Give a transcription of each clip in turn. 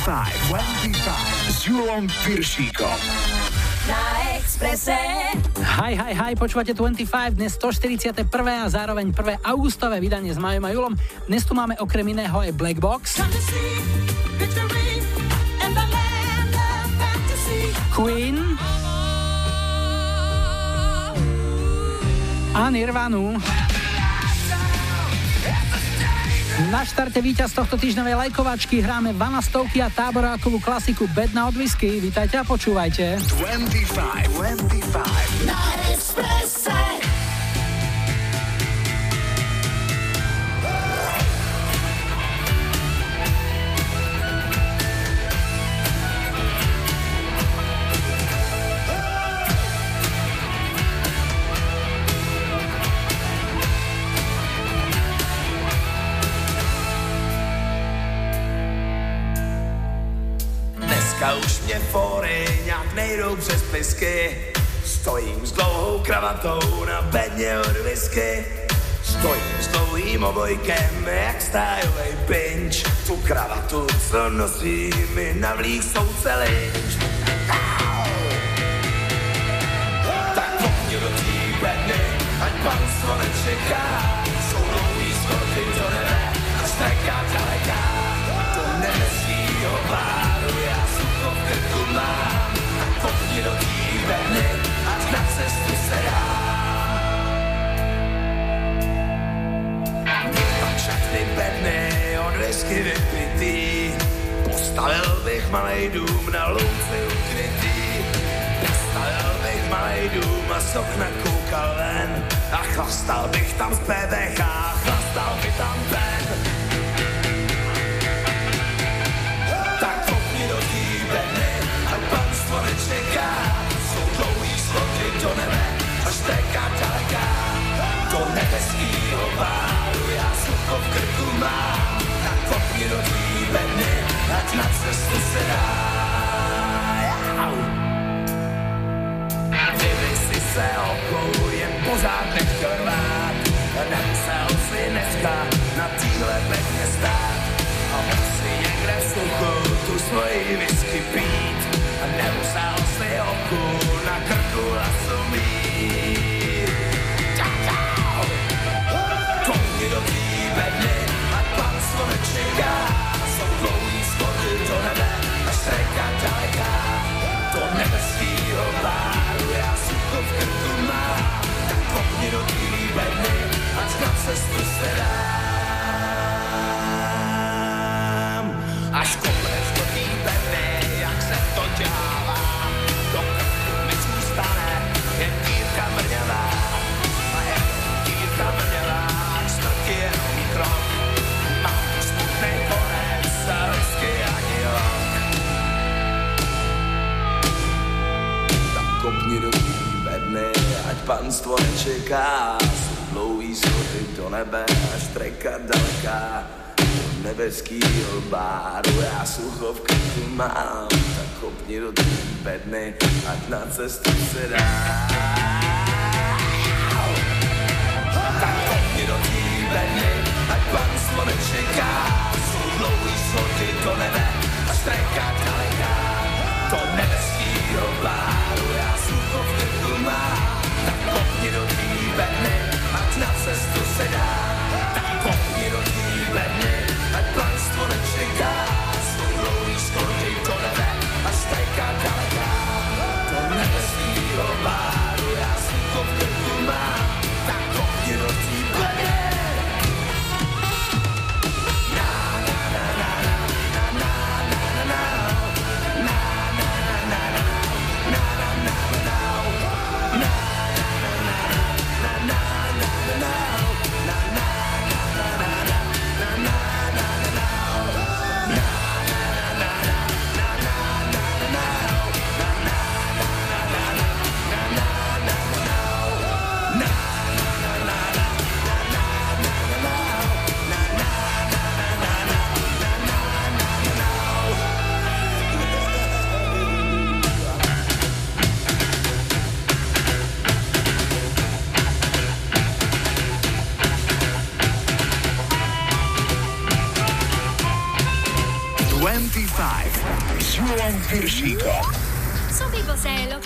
25, 25 s. Hi, hi, hi, počúvate 25, dnes 141. a zároveň prvé augustové vydanie s Majom a Julom. Dnes tu máme okrem iného aj Black Box. Queen a Nirvanu. Na štarte víťaz tohto týždňovej lajkovačky hráme Vana Stovky a táborákovú klasiku Bed na odvisky. Vítajte a počúvajte. 25, 25. Na whisky. Stojím s dlouhou kravatou na bedně od whisky. Stojím s dlouhým obojkem, jak stájovej pinč. Tu kravatu, co nosí mi navlík souce lynč. Tak pojď do tý bedny, ať panstvo nečeká. Jsou dlouhý schody do nebe, až taká daleká. Do nebeskýho páru já sucho v krku mám. Pojď do bedny, ať na se dá. Pak všechny bedny od whisky postavil bych malej dům na louce ukrytý. Postavil bych malej dům a z okna koukal ven a chlastal bych tam z PVH, chlastal by tam ven. Do nebe, až teká daleká. Do nebeskýho báru já sucho v krku mám. Tak kopni do bedny, ať na cestu se dá. Kdyby si se okou jen pořád nechtěl rvát, nemusel si dneska na týhle bedně stát. A mohl si někde v suchu tu svoji whisky pít. A nemusel si oku na cestu se dám. Panstvo nečeká. Dlouhý schody do nebe, až treka daleká. Do nebeskýho báru já sucho v krku mám. Tak kopni do tý bedny, ať na cestu se dá. Tak kopni do tý bedny, ať panstvo nečeká. Dlouhý schody do nebe, až treka daleká. Do nebeskýho báru já sucho v krku mám. Kopni do bedny, ať na cestu se dá.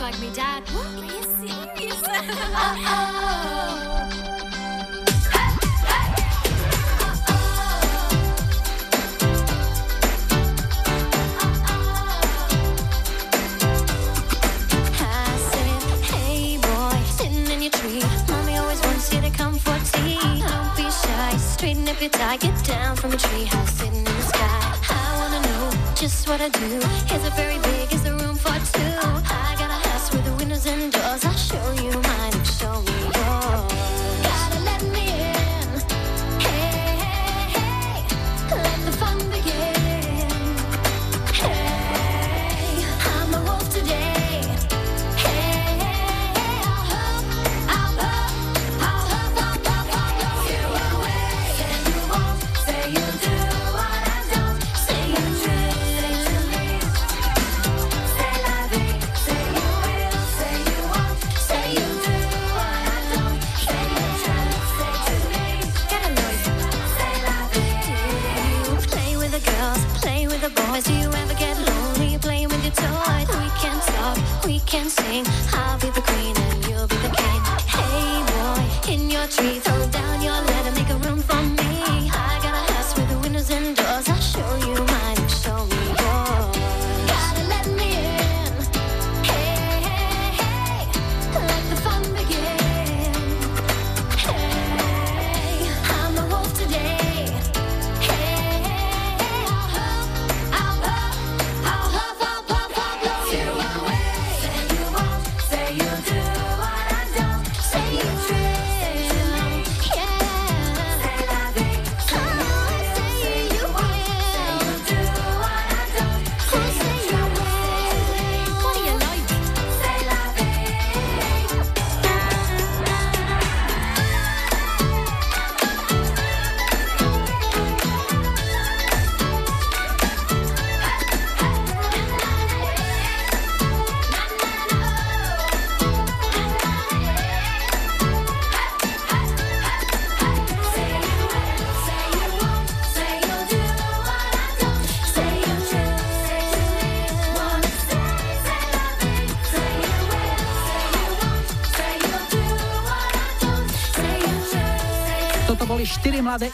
like me, Dad. Are you serious? oh. Straighten up your tie, get down from a treehouse sitting in the sky. I wanna know just what I do. Here's a very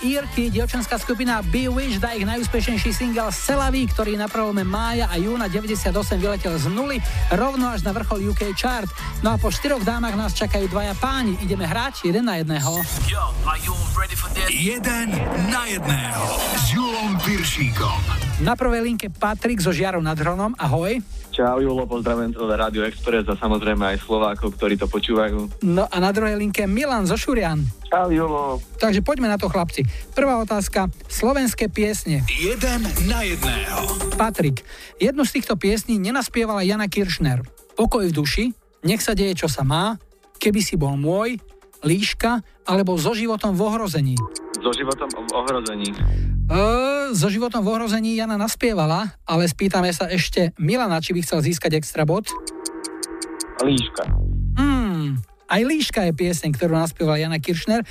Írky, dievčenská skupina Bewitched a ich najúspešnejší single Selaví, ktorý na prvome mája a júna 98 vyletel z nuly rovno až na vrchol UK chart. No a po štyroch dámach nás čakajú dvaja páni. Ideme hrať jeden na jedného. Yo? Jeden na jedného s Julom Piršíkom. Na prvej linke Patrik zo Žiarov nad Hronom. Ahoj. Čau Julo, pozdravujem to Radio Express a samozrejme aj Slovákov, ktorí to počúvajú. No a na druhej linke Milan zo Šurian. Čau Julo. Takže poďme na to chlapci. Prvá otázka. Slovenské piesne. Jeden na jedného. Patrik, jednu z týchto piesní nenaspievala Jana Kiršner. Pokoj v duši, nech sa deje, čo sa má, keby si bol môj, líška alebo so životom v ohrození. So životom v ohrození. E, so životom v ohrození Jana naspievala, ale spýtame sa ešte Milana, či by chcel získať extra bod. Líška. Hmm, aj Líška je pieseň, ktorú naspievala Jana Kiršner.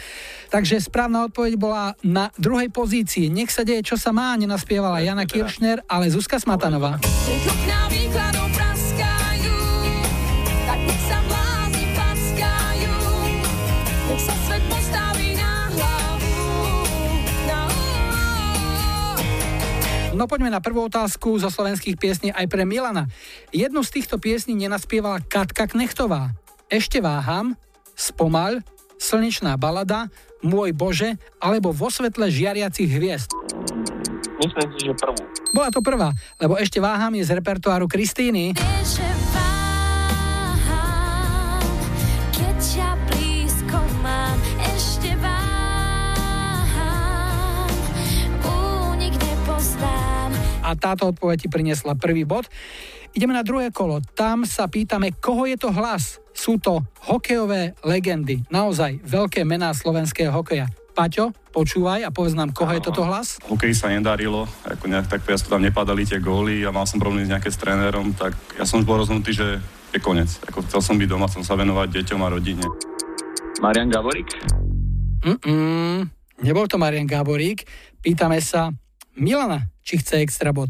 Takže správna odpoveď bola na druhej pozícii. Nech sa deje, čo sa má, nenaspievala Jana Kiršner, ale Zuzka Smatanová. Okná No poďme na prvú otázku zo slovenských piesní aj pre Milana. Jednu z týchto piesní nenaspievala Katka Knechtová. Ešte váham, Spomal, Slnečná balada, Môj Bože alebo Vo svetle žiariacich hviezd. Myslím si, že prvú. Bola to prvá, lebo Ešte váham je z repertoáru Kristíny. Vieš, A táto odpoveď ti priniesla prvý bod. Ideme na druhé kolo. Tam sa pýtame, koho je to hlas. Sú to hokejové legendy. Naozaj veľké mená slovenského hokeja. Paťo, počúvaj a povedz nám, koho je toto hlas? hokej sa nedarilo, ako nejak tak ja tam nepadali tie góly a mal som problémy s nejaké s trénerom, tak ja som už bol rozhodnutý, že je koniec. Ako chcel som byť doma, chcel sa venovať deťom a rodine. Marian Gaborik? Mm-mm, nebol to Marian Gáborík. Pýtame sa Milana, či chce extra bod.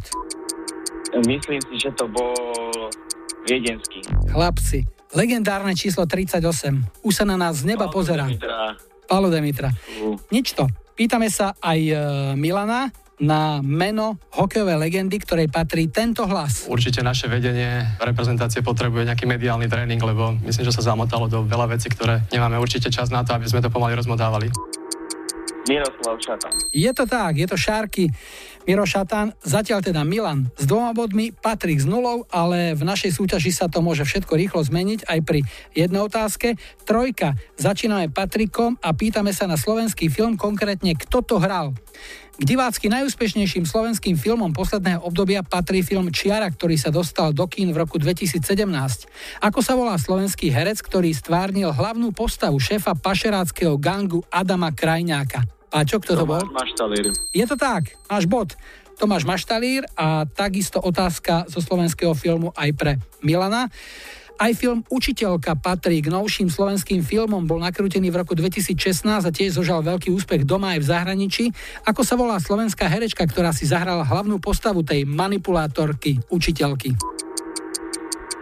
Myslím si, že to bol Viedenský. Chlapci, legendárne číslo 38. Už sa na nás z neba pozerá. Pálo Demitra. uh, Nič to. Pýtame sa aj e, Milana na meno hokejovej legendy, ktorej patrí tento hlas. Určite naše vedenie reprezentácie potrebuje nejaký mediálny tréning, lebo myslím, že sa zamotalo do veľa vecí, ktoré nemáme určite čas na to, aby sme to pomaly rozmodávali. Miroslav Šatan. Je to tak, je to Šárky. Miro Šatan, zatiaľ teda Milan s dvoma bodmi, Patrik s nulou, ale v našej súťaži sa to môže všetko rýchlo zmeniť aj pri jednej otázke. Trojka, začíname Patrikom a pýtame sa na slovenský film, konkrétne kto to hral. K divácky najúspešnejším slovenským filmom posledného obdobia patrí film Čiara, ktorý sa dostal do kín v roku 2017. Ako sa volá slovenský herec, ktorý stvárnil hlavnú postavu šéfa pašeráckého gangu Adama Krajňáka? A čo kto to bol? Maštalír. Je to tak, máš bod. Tomáš Maštalír a takisto otázka zo slovenského filmu aj pre Milana. Aj film Učiteľka patrí k novším slovenským filmom, bol nakrútený v roku 2016 a tiež zožal veľký úspech doma aj v zahraničí. Ako sa volá slovenská herečka, ktorá si zahrala hlavnú postavu tej manipulátorky, učiteľky?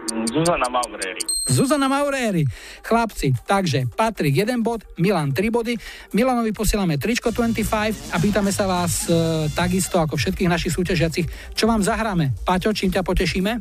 Zuzana Mauréry. Zuzana Mauréry. Chlapci, takže Patrik 1 bod, Milan 3 body. Milanovi posielame tričko 25 a pýtame sa vás e, takisto ako všetkých našich súťažiacich, čo vám zahráme. Paťo, čím ťa potešíme?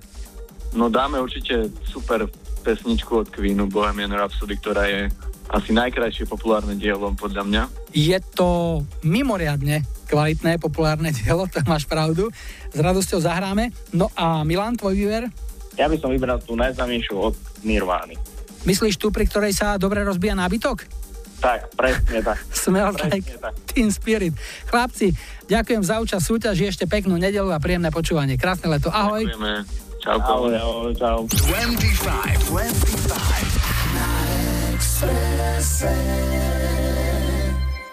No dáme určite super pesničku od Queenu Bohemian Rhapsody, ktorá je asi najkrajšie populárne dielo podľa mňa. Je to mimoriadne kvalitné, populárne dielo, to máš pravdu. S radosťou zahráme. No a Milan, tvoj výber? Ja by som vybral tú najznámejšiu od Nirvány. Myslíš tu, pri ktorej sa dobre rozbíja nábytok? Tak, presne tak. Smells Presne like tak. Teen Spirit. Chlapci, ďakujem za účasť súťaži, ešte peknú nedelu a príjemné počúvanie. Krásne leto, ahoj. Ďakujeme. Čau, Ahoj, ahoj, čau. 25, 25.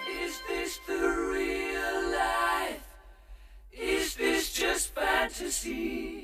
Is this the real life? Is this just fantasy?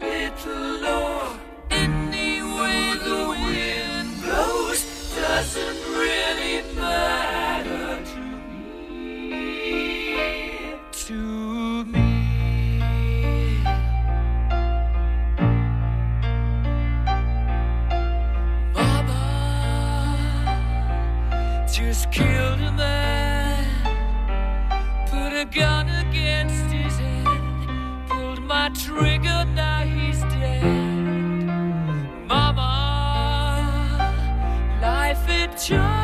little. Any way the wind blows doesn't really matter to me. To me. Mama just killed a man, put a gun my trigger, now he's dead. Mama, life had just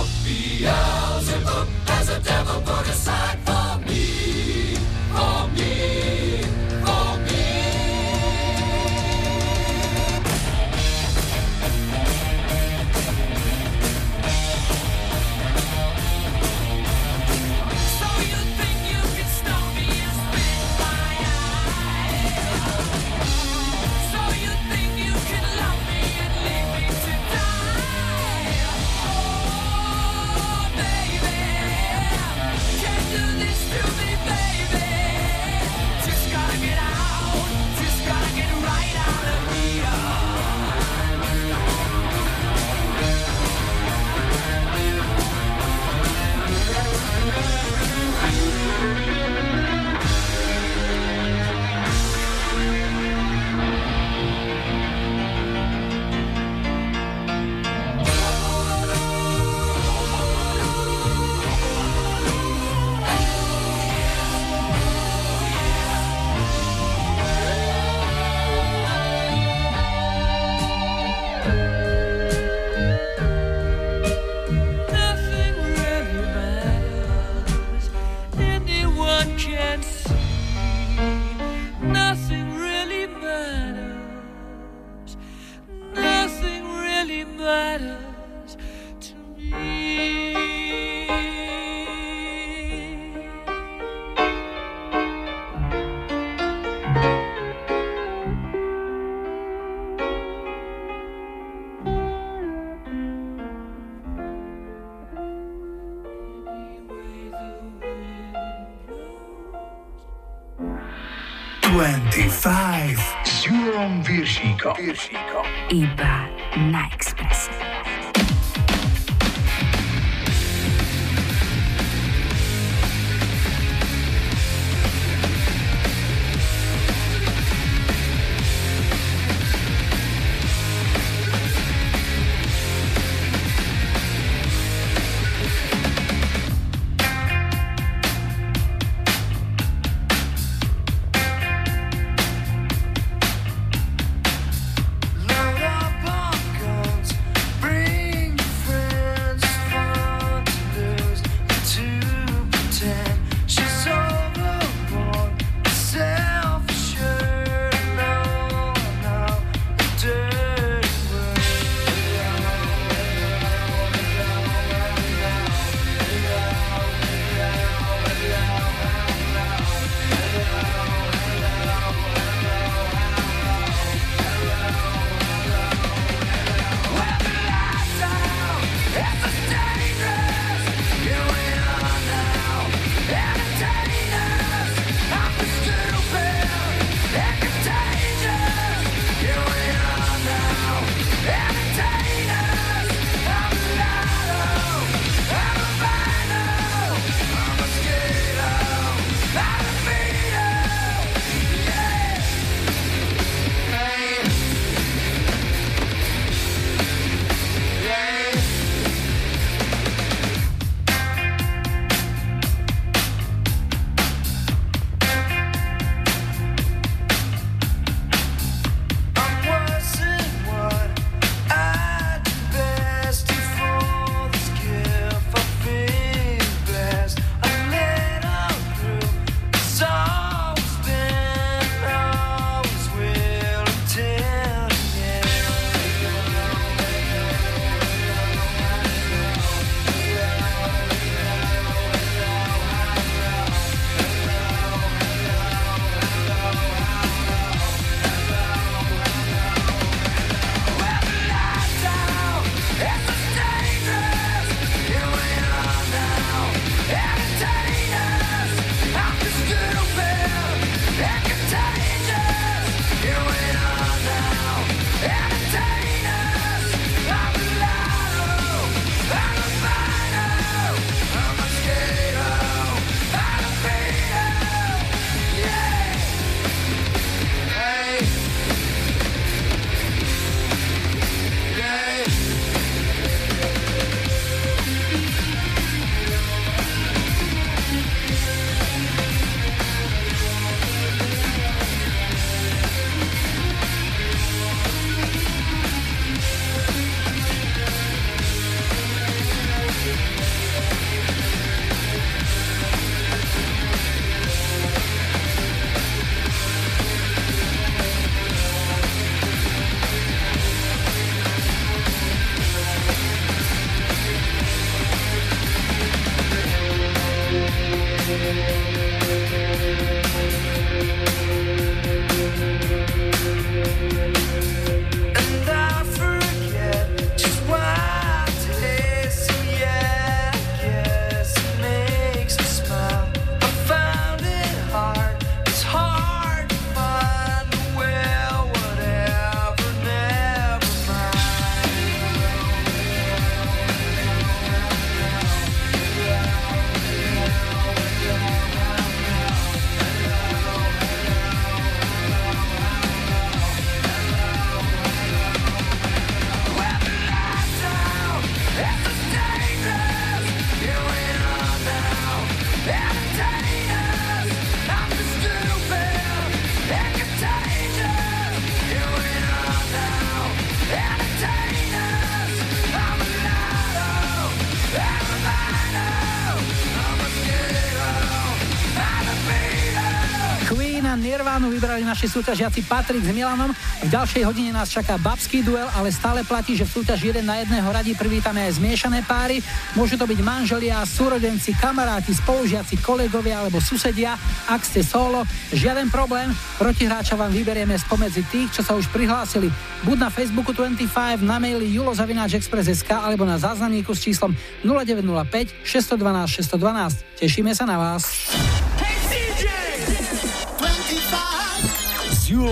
Naši súťažiaci Patrik s Milanom. V ďalšej hodine nás čaká babský duel, ale stále platí, že v súťaži jeden na jedného radí privítame aj zmiešané páry. Môžu to byť manželia, súrodenci, kamaráti, spolužiaci, kolegovia alebo susedia. Ak ste solo, žiaden problém. Protihráča vám vyberieme spomedzi tých, čo sa už prihlásili. Buď na Facebooku 25, na maili julozavináčexpress.sk alebo na záznamníku s číslom 0905 612 612. Tešíme sa na vás.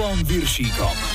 Julom Viršíkom.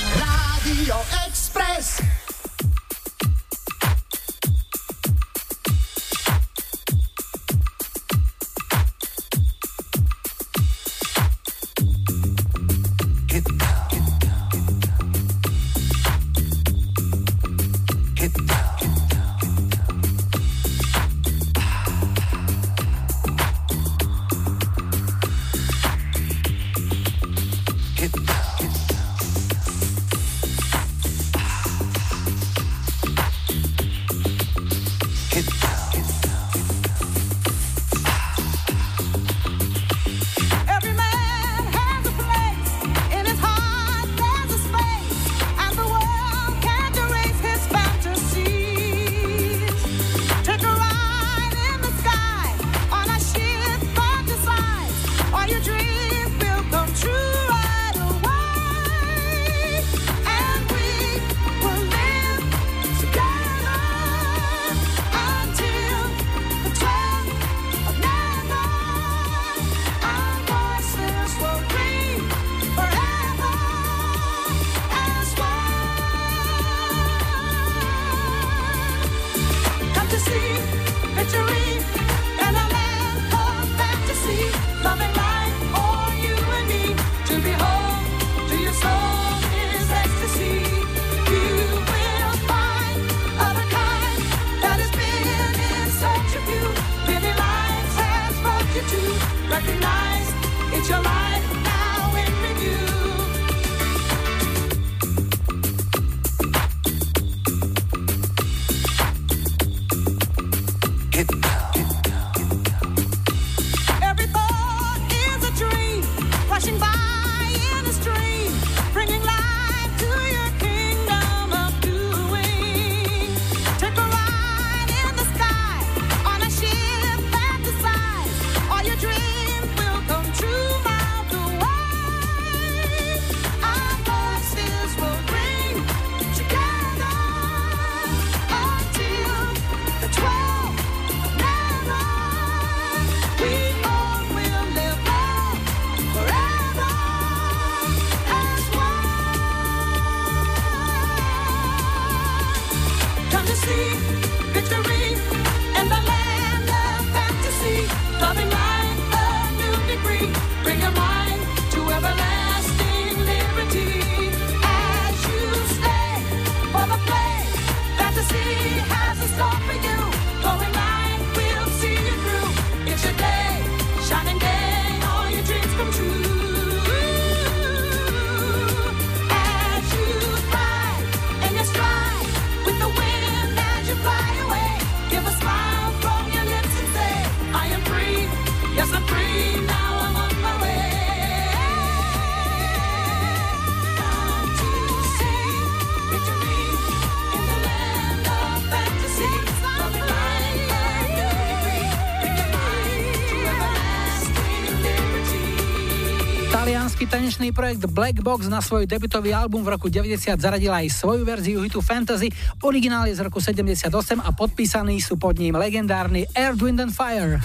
Tanečný projekt Black Box na svoj debutový album v roku 90 zaradil aj svoju verziu hitu Fantasy. Originál je z roku 78 a podpísaní sú pod ním legendárny Air, Wind and Fire.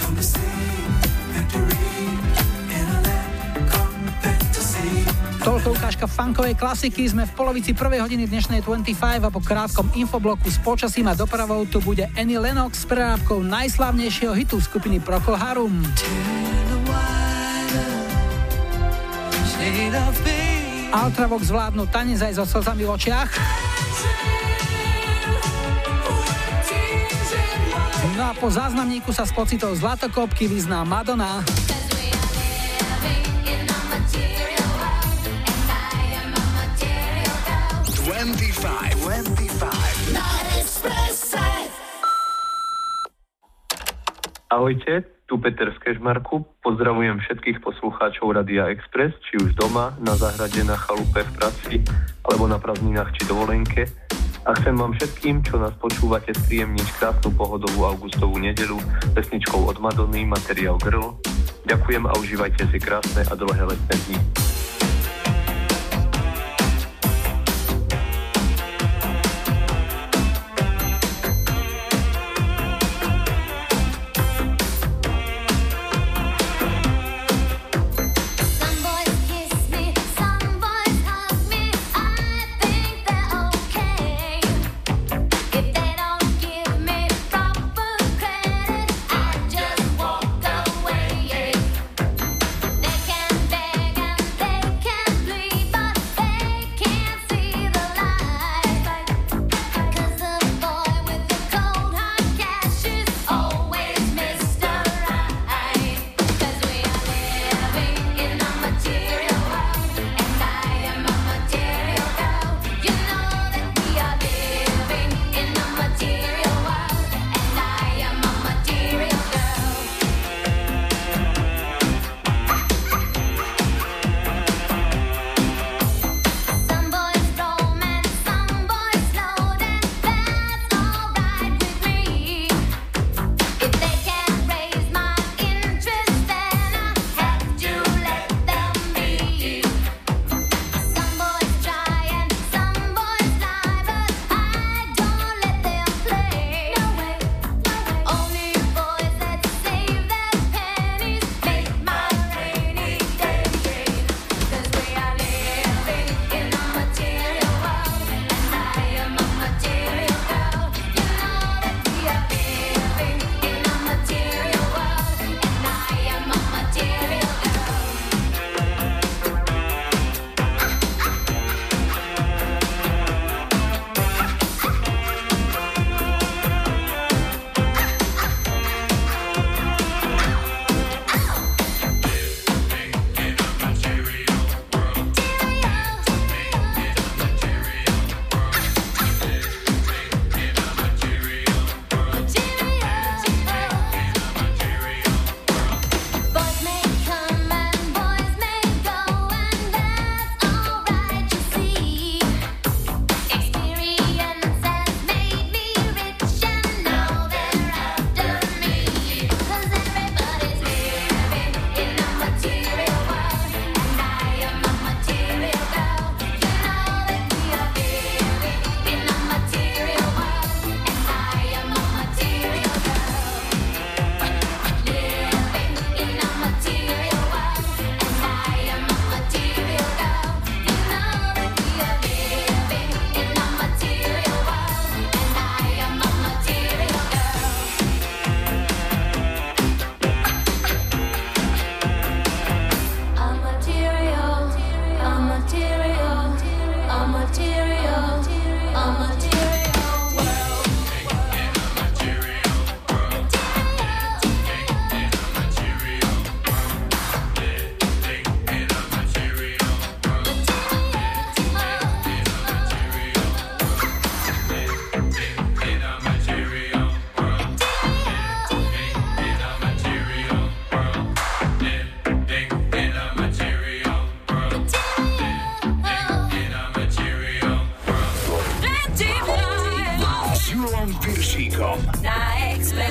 Toľko ukážka funkovej klasiky. Sme v polovici prvej hodiny dnešnej 25 a po krátkom infobloku s počasím a dopravou tu bude Annie Lennox s prerábkou najslavnejšieho hitu skupiny Procol Harum. Altravok zvládnu tanec aj so slzami v očiach. No a po záznamníku sa s pocitou zlatokopky vyzná Madonna. Ahojte. Peter z Kešmarku. Pozdravujem všetkých poslucháčov Radia Express, či už doma, na záhrade, na chalupe, v práci, alebo na prázdninách či dovolenke. A chcem vám všetkým, čo nás počúvate, príjemniť krásnu pohodovú augustovú nedelu pesničkou od Madony, materiál Grl. Ďakujem a užívajte si krásne a dlhé letné dni.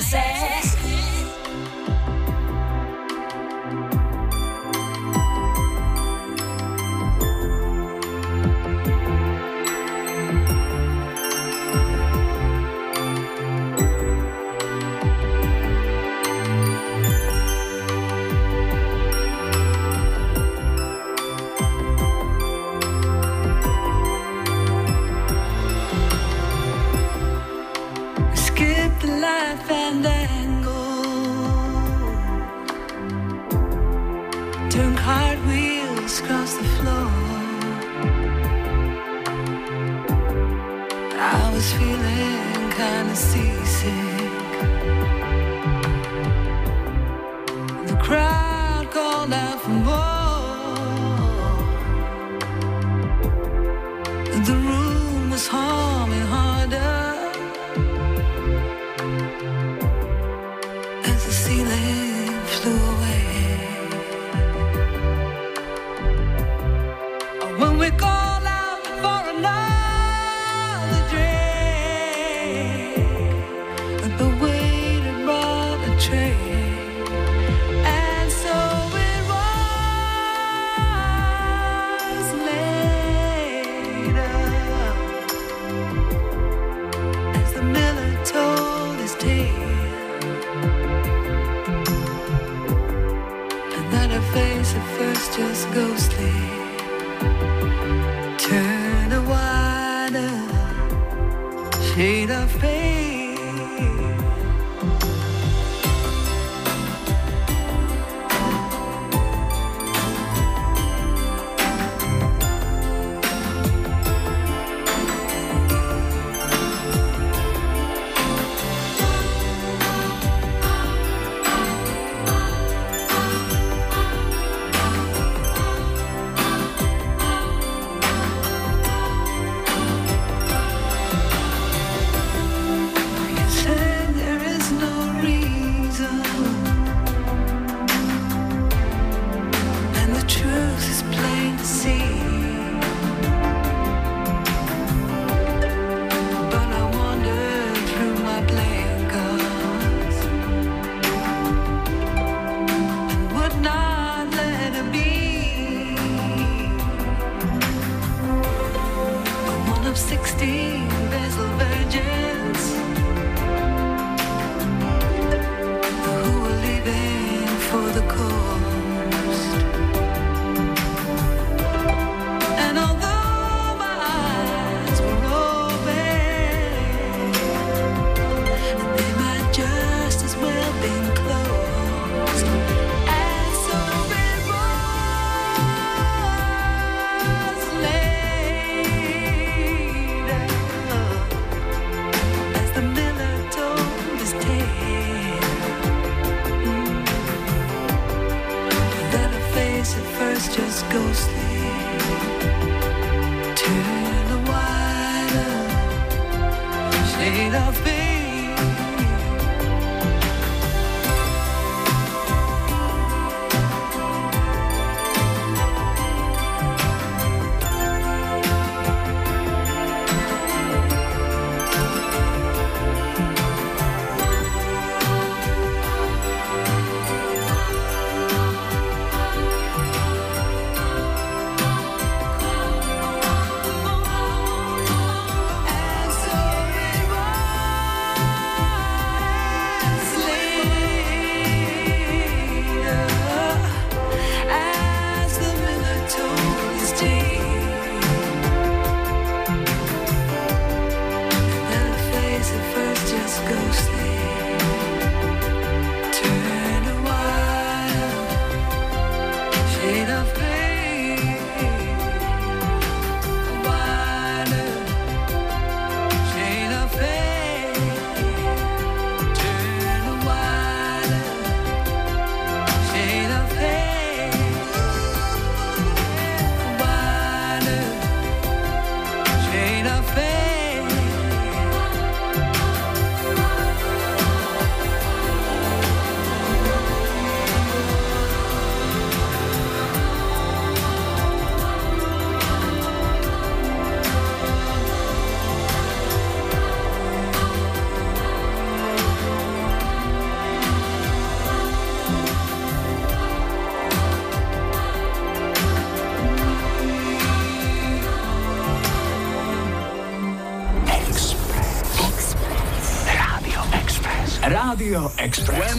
Princess.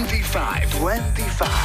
25. 25.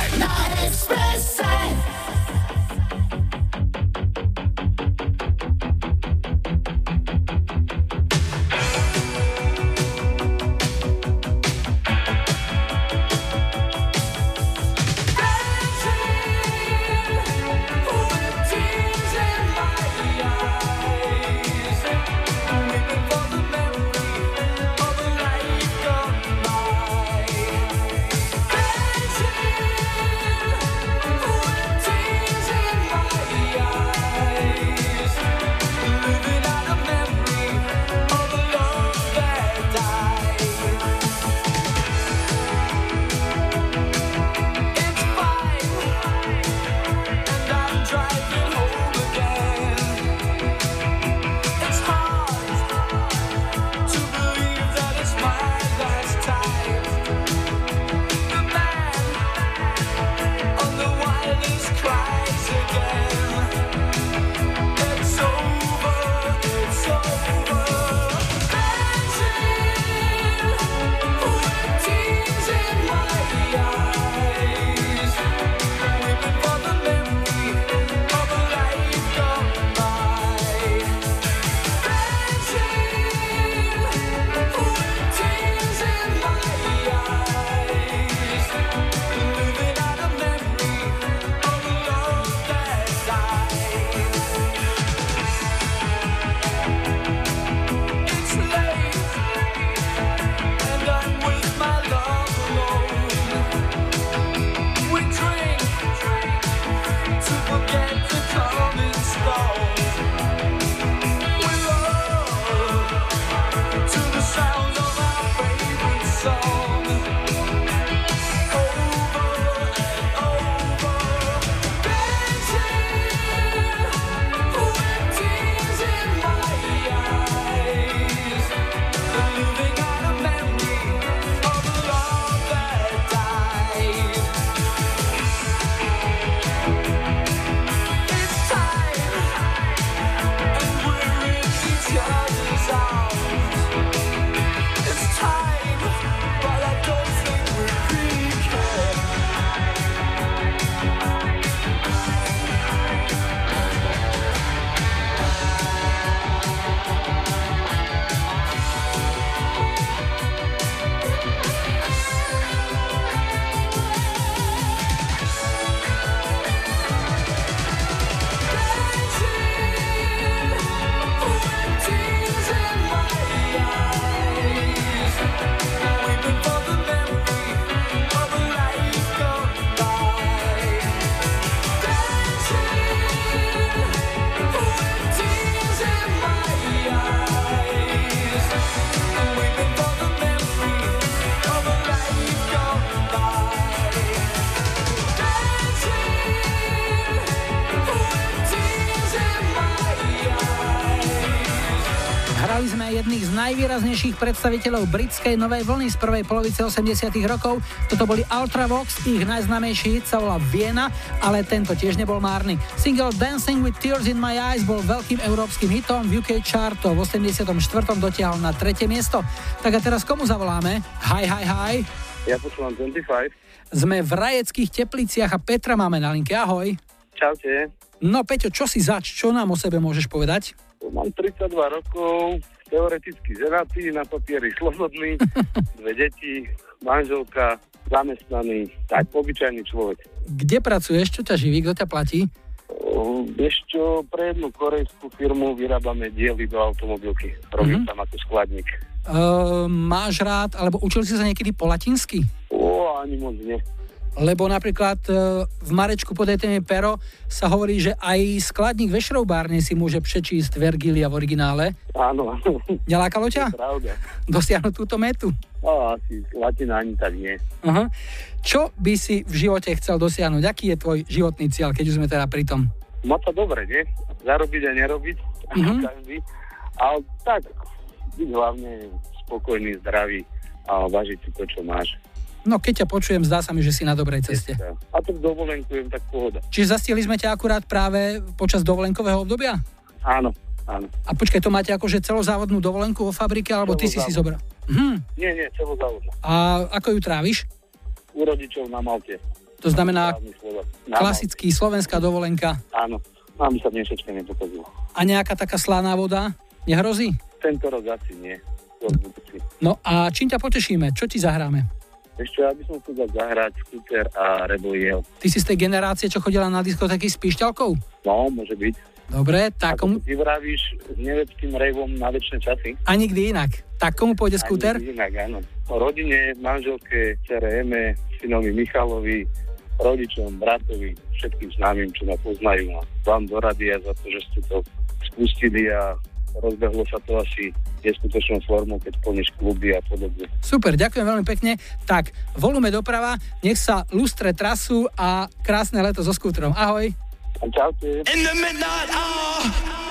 najvýraznejších predstaviteľov britskej novej vlny z prvej polovice 80 rokov. Toto boli Ultravox, ich najznámejší hit sa volá Viena, ale tento tiež nebol márny. Single Dancing with Tears in My Eyes bol veľkým európskym hitom v UK charto v 84. dotiahol na tretie miesto. Tak a teraz komu zavoláme? Hi, hi, hi. Ja počúvam 25. Sme v Rajeckých tepliciach a Petra máme na linke. Ahoj. Čaute. No Peťo, čo si zač? Čo nám o sebe môžeš povedať? Mám 32 rokov, teoreticky ženatý, na papieri slobodný, dve deti, manželka, zamestnaný, tak obyčajný človek. Kde pracuješ? Čo ťa živí? Kto ťa platí? O, Vieš čo, pre jednu korejskú firmu vyrábame diely do automobilky. Robím Mhm. tam ako skladník. Uh, máš rád, alebo učil si sa niekedy po latinsky? O, ani moc nie. Lebo napríklad uh, v Marečku podajte mi pero sa hovorí, že aj skladník ve šroubárne si môže prečísť Vergilia v originále. Áno. Nelákalo ťa? Pravda. Dosiahnuť túto metu? O, asi latina ani tak nie. Aha. Čo by si v živote chcel dosiahnuť? Aký je tvoj životný cieľ, keď už sme teda pri tom? Mať sa dobre, nie? Zarobiť a nerobiť, Mhm. každý. Ale tak, byť hlavne spokojný, zdravý a vážiť si to, čo máš. No keď ťa počujem, zdá sa mi, že si na dobrej ceste. A to dovolenkujem, tak pohoda. Čiže zastihli sme ťa akurát práve počas dovolenkového obdobia? Áno, áno. A počkaj, to máte akože celozávodnú dovolenku vo fabrike, alebo ty si si zobral? Hm. Nie, nie, celozávodná. A ako ju tráviš? U rodičov na Malte. To znamená. Na klasický slovenská dovolenka. Malte. Áno, nám sa dnešečka nepokazilo. A nejaká taká slaná voda? Nehrozí? Tento rok asi nie. No a čím ťa potešíme? Čo ti zahráme? Ešte, ja by som chcel zahrať Scooter a Yell. Ty si z tej generácie, čo chodila na diskotéky s píšťalkou? No, môže byť. Dobre, tak komu... Ty vravíš neveckým rejvom na väčšie časy? A nikdy inak. Tak komu pôjde skúter? Inak, áno. Rodine, manželke, cere Eme, synovi Michalovi, rodičom, bratovi, všetkým známym, čo ma poznajú. Vám do radia za to, že ste to spustili a rozbehlo sa to asi neskutočnou formou, keď plníš kluby a podobne. Super, ďakujem veľmi pekne. Tak, volume doprava, nech sa lustre trasu a krásne leto so skútrom. Ahoj. Čaute. In the midnight hour.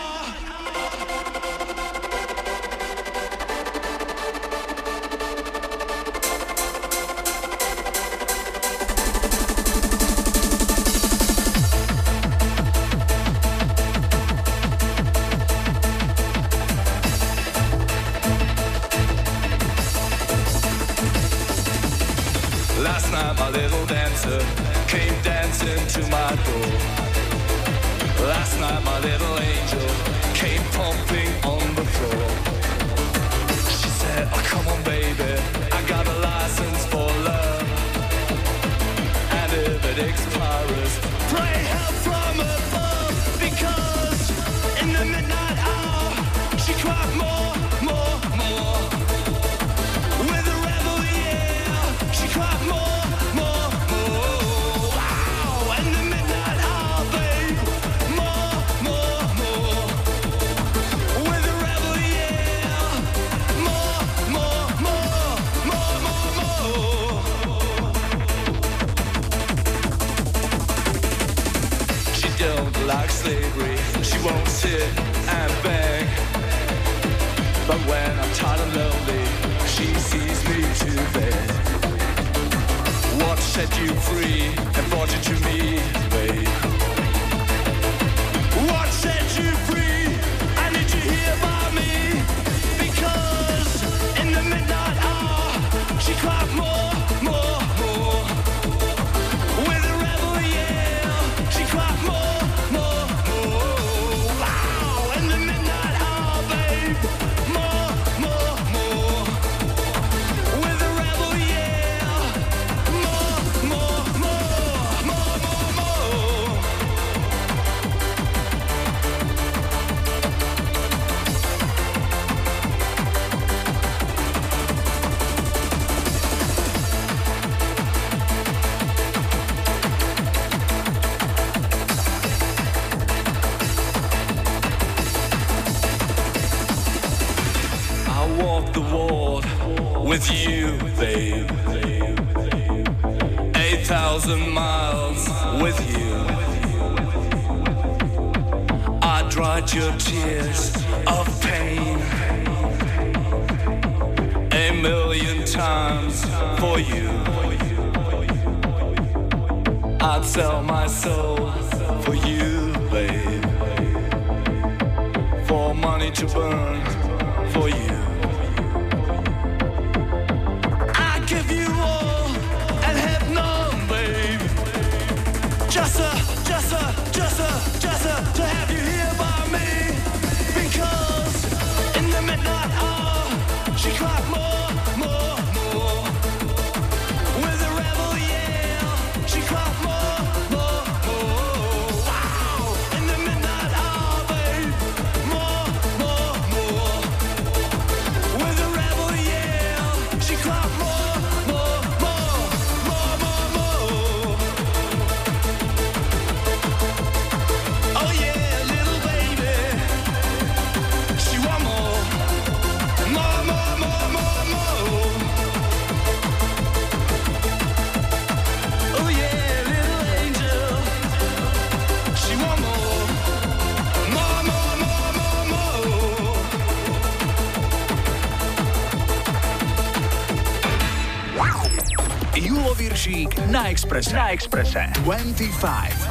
Set you free. And brought you to me, just a, just a, to have you na Ekspresie. 25.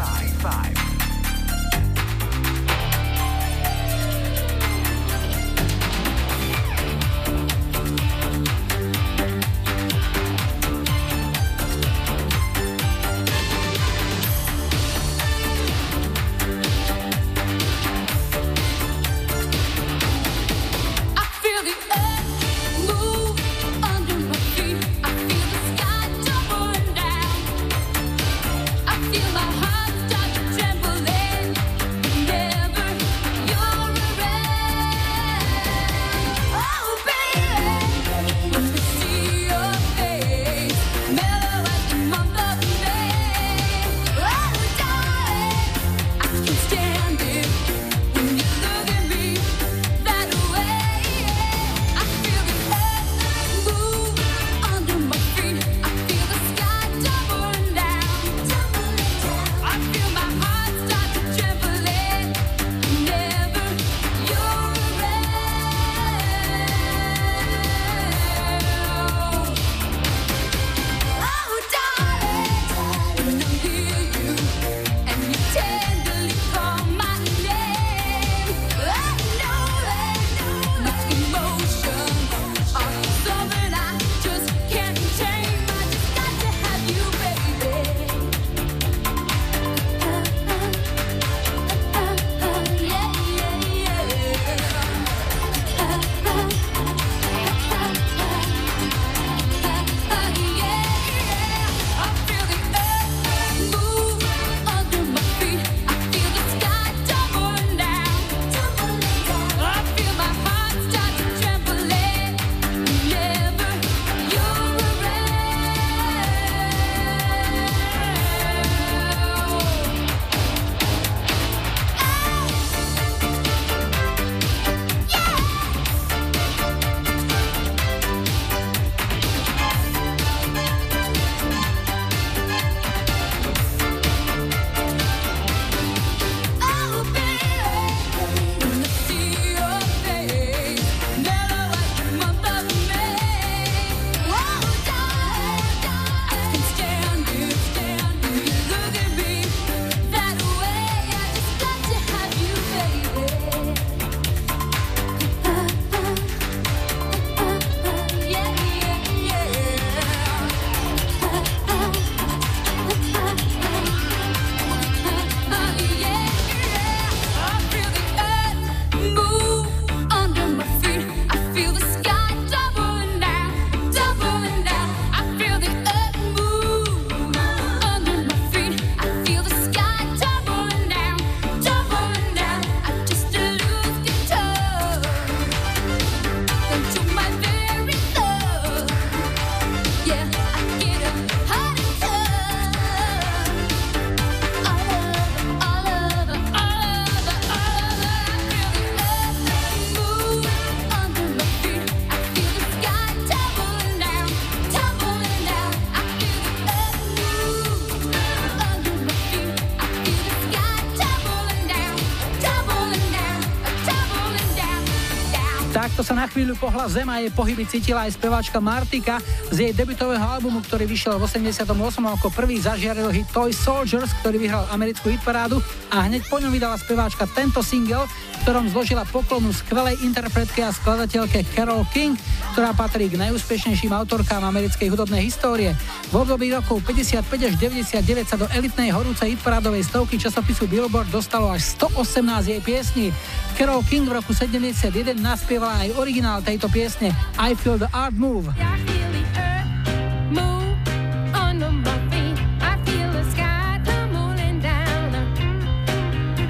chvíľu pohla zem a jej pohyby cítila aj speváčka Martika z jej debutového albumu, ktorý vyšiel v 88. ako prvý zažiaril hit Toy Soldiers, ktorý vyhral americkú hitparádu a hneď po ňom vydala speváčka tento single, v ktorom zložila poklonu skvelej interpretke a skladateľke Carol King, ktorá patrí k najúspešnejším autorkám americkej hudobnej histórie. V období rokov 55 až 99 sa do elitnej horúcej hitparádovej stovky časopisu Billboard dostalo až 118 jej piesní. Carol King v roku 71 naspievala aj originál tejto piesne I Feel the Art Move. I.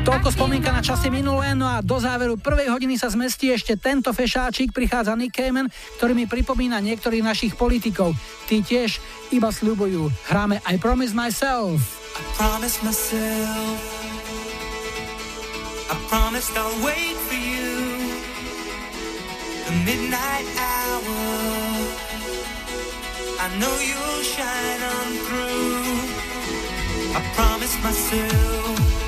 Toľko spomienka na časy minulé, no a do záveru prvej hodiny sa zmestí ešte tento fešáčik, prichádza Nick Cayman, ktorý mi pripomína niektorých našich politikov. Tí tiež iba sľubujú. Hráme I Promise Myself. promised myself. I promised I'll wait for you. The midnight hour. I know you'll shine on through. I promised myself.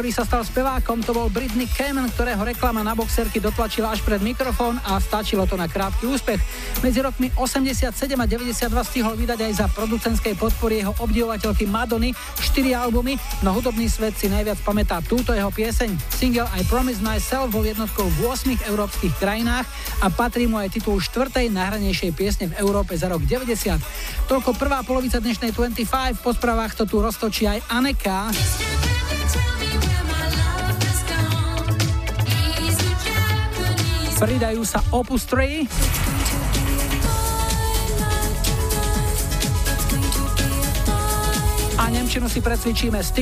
Ktorý sa stal spevákom, to bol Britney Cayman, ktorého reklama na boxerky dotlačila až pred mikrofón a stačilo to na krátky úspech. Medzi rokmi 87 a 92 stihol vydať aj za producentskej podpory jeho obdivovateľky Madony 4 albumy, no hudobný svet si najviac pamätá túto jeho pieseň. Single I Promise Myself bol jednotkou v 8 európskych krajinách a patrí mu aj titul štvrtej najhranejšej piesne v Európe za rok 90. Toľko prvá polovica dnešnej 25, po správach to tu roztočí aj Aneka. Pridajú sa Opus 3. A Nemčinu si precvičíme s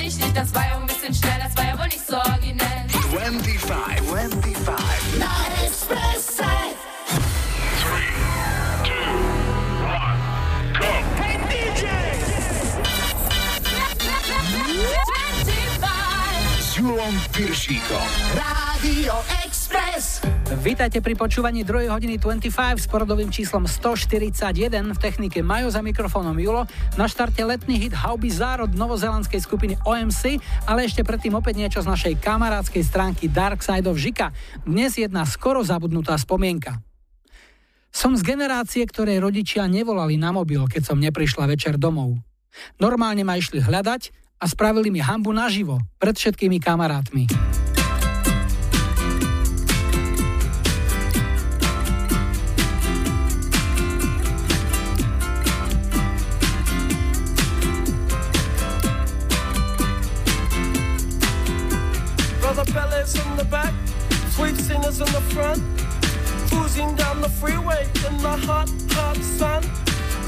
richtig. Das war ja ein bisschen schnell, das war ja wohl nicht so originell. 25, 25. Piršíkom. Rádio Express. Vítajte pri počúvaní 2. hodiny 25 s porodovým číslom 141 v technike Majo za mikrofónom Julo. Na štarte letný hit How Bizarre od novozelandskej skupiny OMC, ale ešte predtým opäť niečo z našej kamarádskej stránky Dark Side of Žika. Dnes jedna skoro zabudnutá spomienka. Som z generácie, ktorej rodičia nevolali na mobil, keď som neprišla večer domov. Normálne ma išli hľadať a spravili mi hambu naživo, pred všetkými kamarátmi. In the back, sweet singers in the front, cruising down the freeway in the hot, hot sun.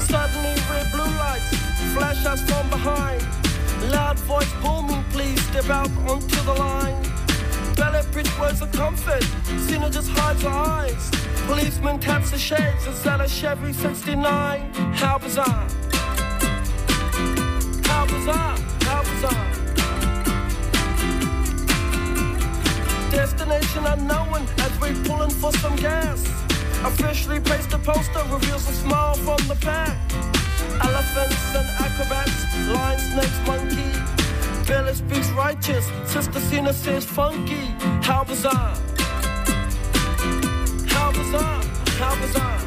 Suddenly red blue lights flash us from behind. Loud voice booming, please step out onto the line. Ballet bridge words of comfort, Cena just hides her eyes. Policeman taps the shades, at a Chevy 69. How bizarre! How bizarre! How bizarre! Destination unknown as we're pulling for some gas. Officially placed a poster reveals a smile from the pack. Elephants and acrobats, lions, snakes, monkey. Billy speaks righteous, Sister Cena says funky. How bizarre! How bizarre! How bizarre!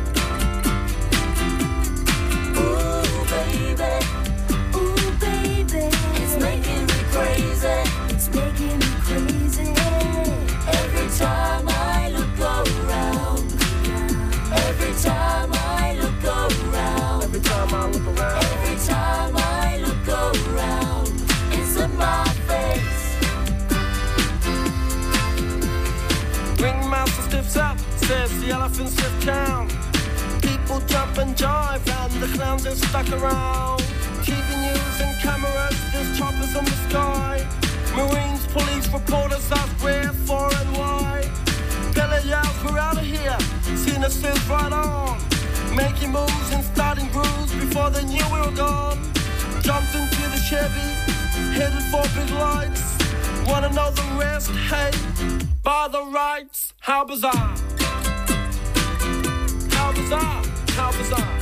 Town. People jump and jive, and the clowns are stuck around. TV news and cameras, there's choppers in the sky. Marines, police, reporters ask where, for, and why. Billy yells, we're out of here. Cena says, right on. Making moves and starting grooves before they knew we were gone. Jumped into the Chevy, headed for big lights. Wanna know the rest? Hey, by the rights, how bizarre! Bizarre! How bizarre!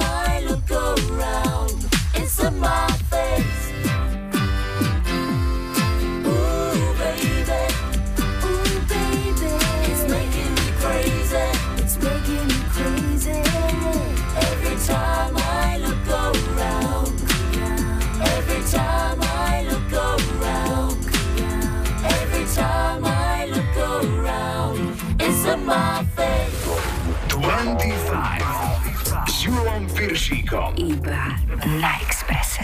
25 s Julom Piršíkom. Iba na Exprese.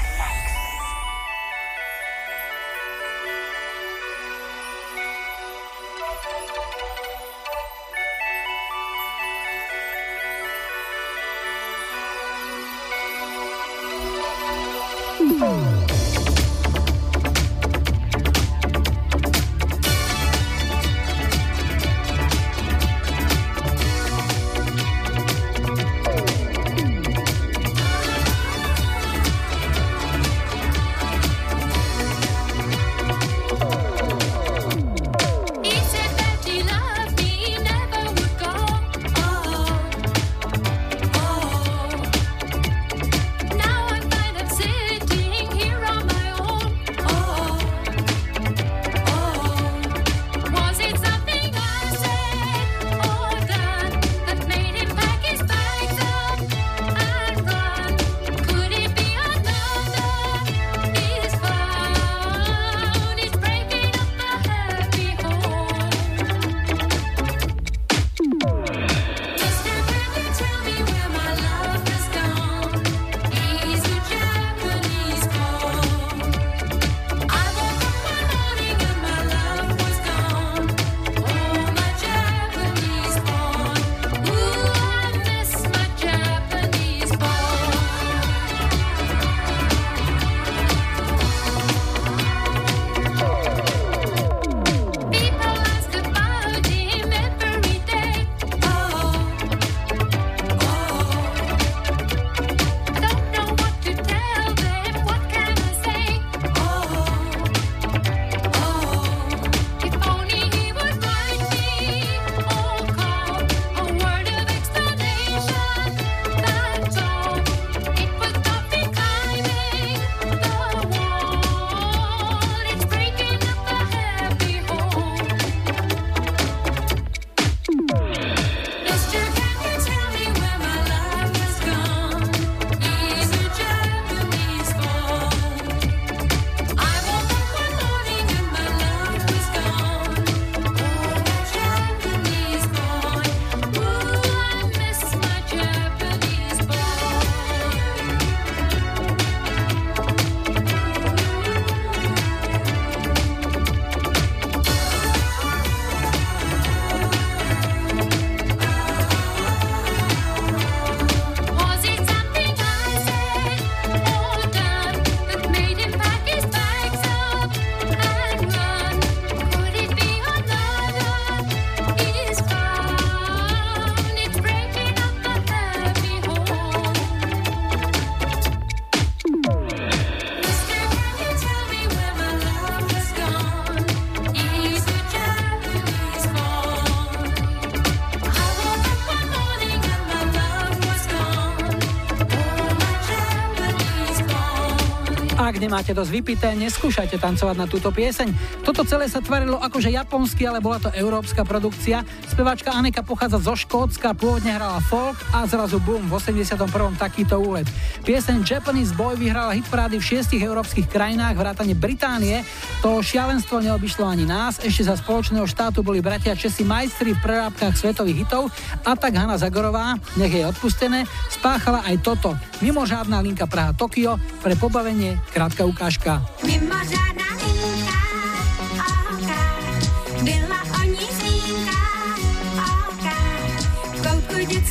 Nemáte dosť vypité, neskúšajte tancovať na túto pieseň. Toto celé sa tvarilo akože japonsky, ale bola to európska produkcia. Speváčka Aneka pochádza zo Škótska, pôvodne hrala folk a zrazu boom, v 81. takýto úlet. Pieseň Japanese Boy vyhrala hitparády v šiestich európskych krajinách, vrátane Británie. To šialenstvo neobyšlo ani nás, ešte za spoločného štátu boli bratia Česi majstri v prerábkach svetových hitov a tak Hanna Zagorová, nech je odpustené, spáchala aj toto. Mimořádna linka Praha Tokio pre pobavenie krátka ukážka. Mimořádná linka,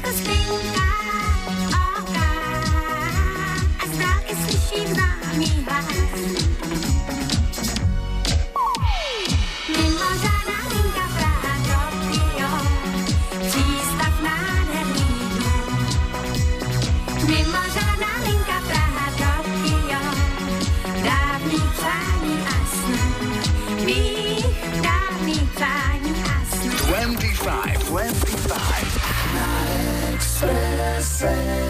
It's cause Expresse.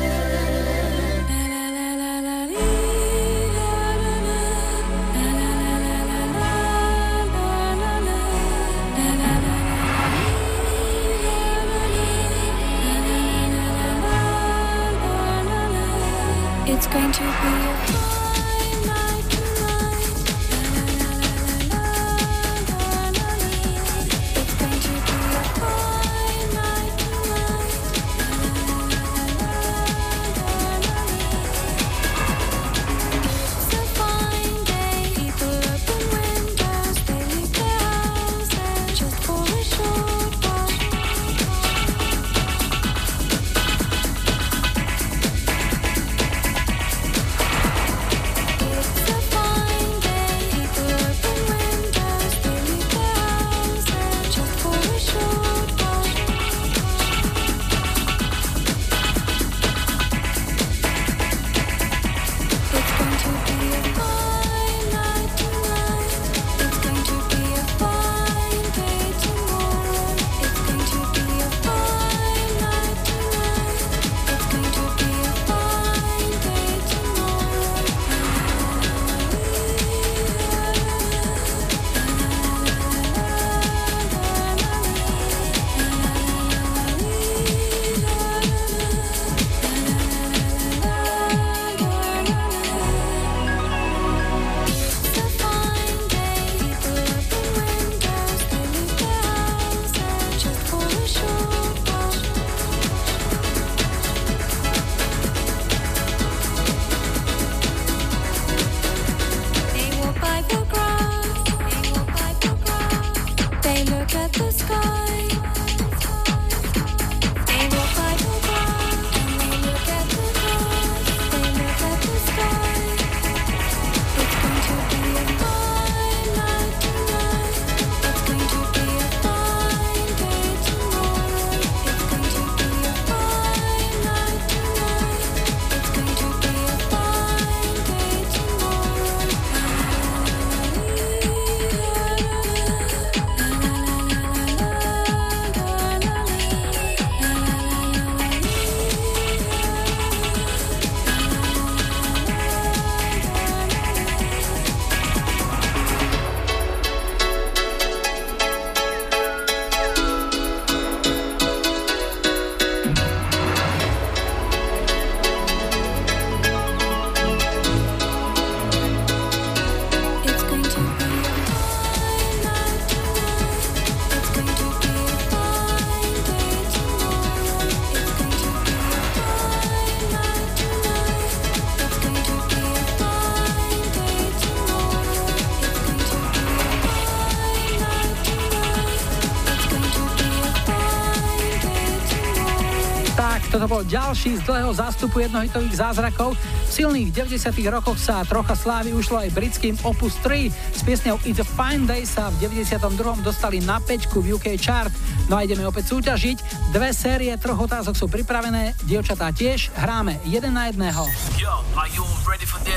Bol ďalší z dlhého zástupu jednohitových zázrakov. V silných 90 rokoch sa trocha slávy ušlo aj britským Opus 3. S piesňou It's a Fine Day sa v 92. dostali na pečku v UK chart. No a ideme opäť súťažiť. Dve série troch otázok sú pripravené, dievčatá tiež. Hráme jeden na jedného.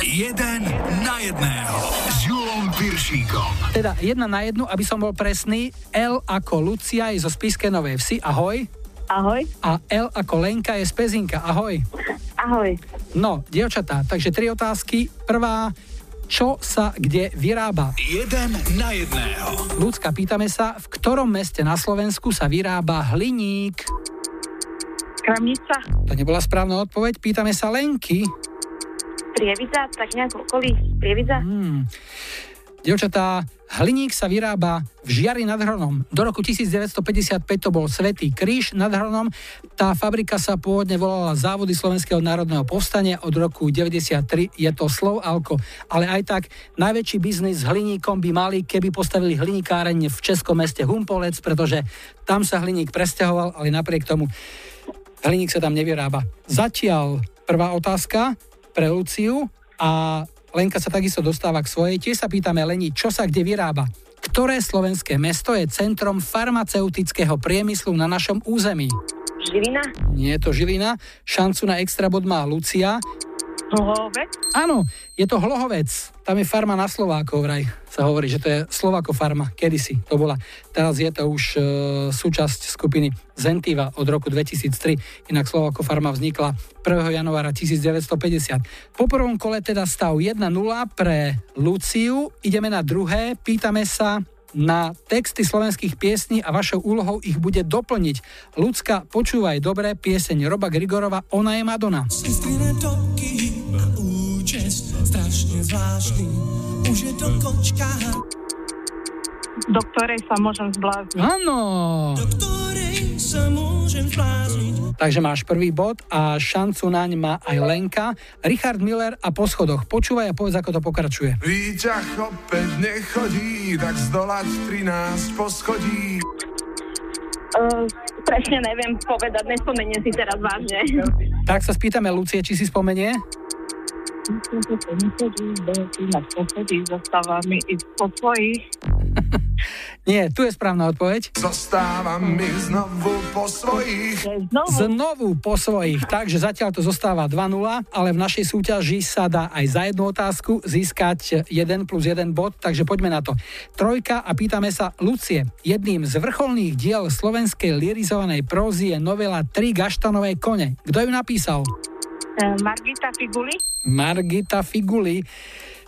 Jeden na jedného s Julom Piršíkom. Teda jedna na jednu, aby som bol presný. L ako Lucia je zo Spiske Novej Vsi. Ahoj. Ahoj. A L ako Lenka je z Pezinka. Ahoj. Ahoj. No, dievčatá, takže tri otázky. Prvá, čo sa kde vyrába. Jeden na jedného. Ľudská, pýtame sa, v ktorom meste na Slovensku sa vyrába hliník? Kramnica, To nebola správna odpoveď. Pýtame sa Lenky. Prievidza, tak nejak okolí. Prievidza. Hmm. Dievčatá, hliník sa vyrába v Žiari nad Hronom. Do roku 1955 to bol Svetý kríž nad Hronom. Tá fabrika sa pôvodne volala Závody Slovenského národného povstania. Od roku 93 je to Slov Alko. Ale aj tak najväčší biznis s hliníkom by mali, keby postavili hliníkáreň v českom meste Humpolec, pretože tam sa hliník presťahoval, ale napriek tomu hliník sa tam nevyrába. Zatiaľ prvá otázka pre Luciu a Lenka sa takisto dostáva k svojej. Tiež sa pýtame Leni, čo sa kde vyrába. Ktoré slovenské mesto je centrom farmaceutického priemyslu na našom území? Žilina, Nie je to Žilina. Šancu na extra bod má Lucia. Hlohovec, Áno, je to Hlohovec. Tam je farma na Slovákov vraj. Sa hovorí, že to je Slovako farma. Kedysi to bola. Teraz je to už e, súčasť skupiny Zentiva od roku 2003. Inak Slovako farma vznikla 1. januára 1950. Po prvom kole teda stav 1-0 pre Luciu. Ideme na druhé. Pýtame sa na texty slovenských piesní a vašou úlohou ich bude doplniť. Ľudská, počúvaj dobre pieseň Roba Grigorova Ona je Madonna. Účes strašne zvláštny. Už je to kočka, do ktorej sa môžem zblázniť. Áno. do ktorej sa môžem zblázniť. Takže máš prvý bod a šancu naň má aj Lenka. Richard Miller a po schodoch. Počúvaj a povedz, ako to pokračuje. Výťah opäť nechodí, tak zdolať 13 poschodí. Uh, presne neviem povedať, nespomeniem si teraz vážne. Tak sa spýtame Lucie, či si spomenie. Na mi ísť po svojich. Nie, tu je správna odpoveď. Zostávam mi znovu po svojich. Znovu po svojich. Takže zatiaľ to zostáva 2-0, ale v našej súťaži sa dá aj za jednu otázku získať 1 plus 1 bod, takže poďme na to. Trojka a pýtame sa Lucie. Jedným z vrcholných diel slovenskej lirizovanej prózy je novela Tri gaštanové kone. Kto ju napísal? Uh, Margita Figuli, Margita Figuli.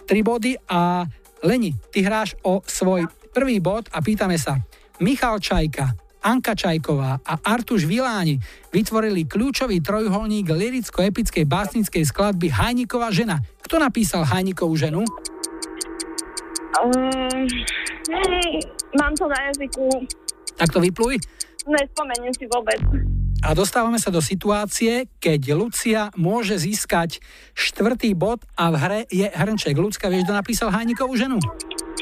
Tri body a Leni, ty hráš o svoj prvý bod a pýtame sa. Michal Čajka, Anka Čajková a Artuš Viláni vytvorili kľúčový trojuholník liricko-epickej básnickej skladby Hajniková žena. Kto napísal Hajnikovú ženu? Um, mám to na jazyku, Tak to vypluj. nespomeniem si vôbec. A dostávame sa do situácie, keď Lucia môže získať štvrtý bod a v hre je Hrnček. Lucka, vieš, kto napísal Hajnikovú ženu?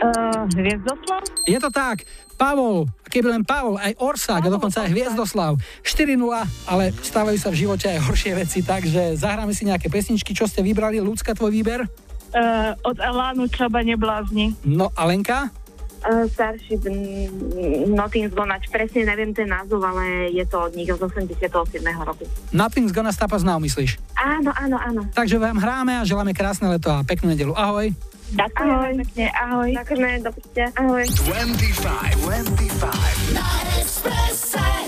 Uh, Hviezdoslav? Je to tak. Pavol, keby len Pavol, aj Orsák a dokonca aj Hviezdoslav. 4-0, ale stávajú sa v živote aj horšie veci, takže zahráme si nejaké pesničky. Čo ste vybrali? Ľudská, tvoj výber? Uh, od Elánu Čaba neblázni. No a Lenka? Uh, starší mm, Nothing's Gonna, presne neviem ten názov, ale je to od nich z 87. roku. Nothing's gonna stop us now, myslíš? Áno, áno, áno. Takže vám hráme a želáme krásne leto a peknú nedelu. Ahoj. Ďakujem pekne, ahoj. Ďakujeme, do ahoj. 25, 25. Na Expresse.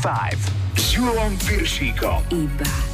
25 s Julom Piršíkom. Iba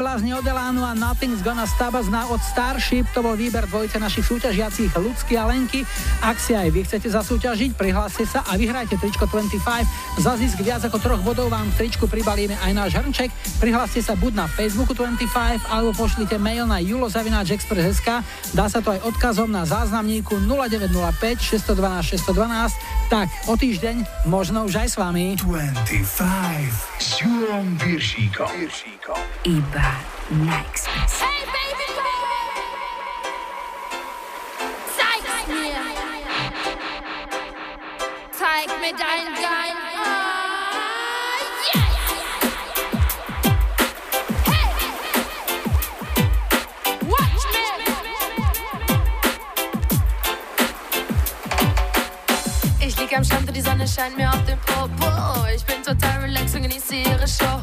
Šaba neblázni od Elánu a Nothing's Gonna Stop Us na od Starship. To bol výber dvojice našich súťažiacich Ľudsky a Lenky. Ak si aj vy chcete zasúťažiť, prihláste sa a vyhrajte tričko 25. Za zisk viac ako troch bodov vám v tričku pribalíme aj náš hrnček. Prihláste sa buď na Facebooku 25 alebo pošlite mail na julozavináčexpress.sk. Dá sa to aj odkazom na záznamníku 0905 612 612. Tak, o týždeň možno už aj s vami. 25 s Julom Piršíkom. Iba na. Hey, baby! Zeig mir! Zeig mir dein Geil! Ah, yes! Sonne scheint mir auf den Popo. Ich bin total relaxed und genieße ihre Show.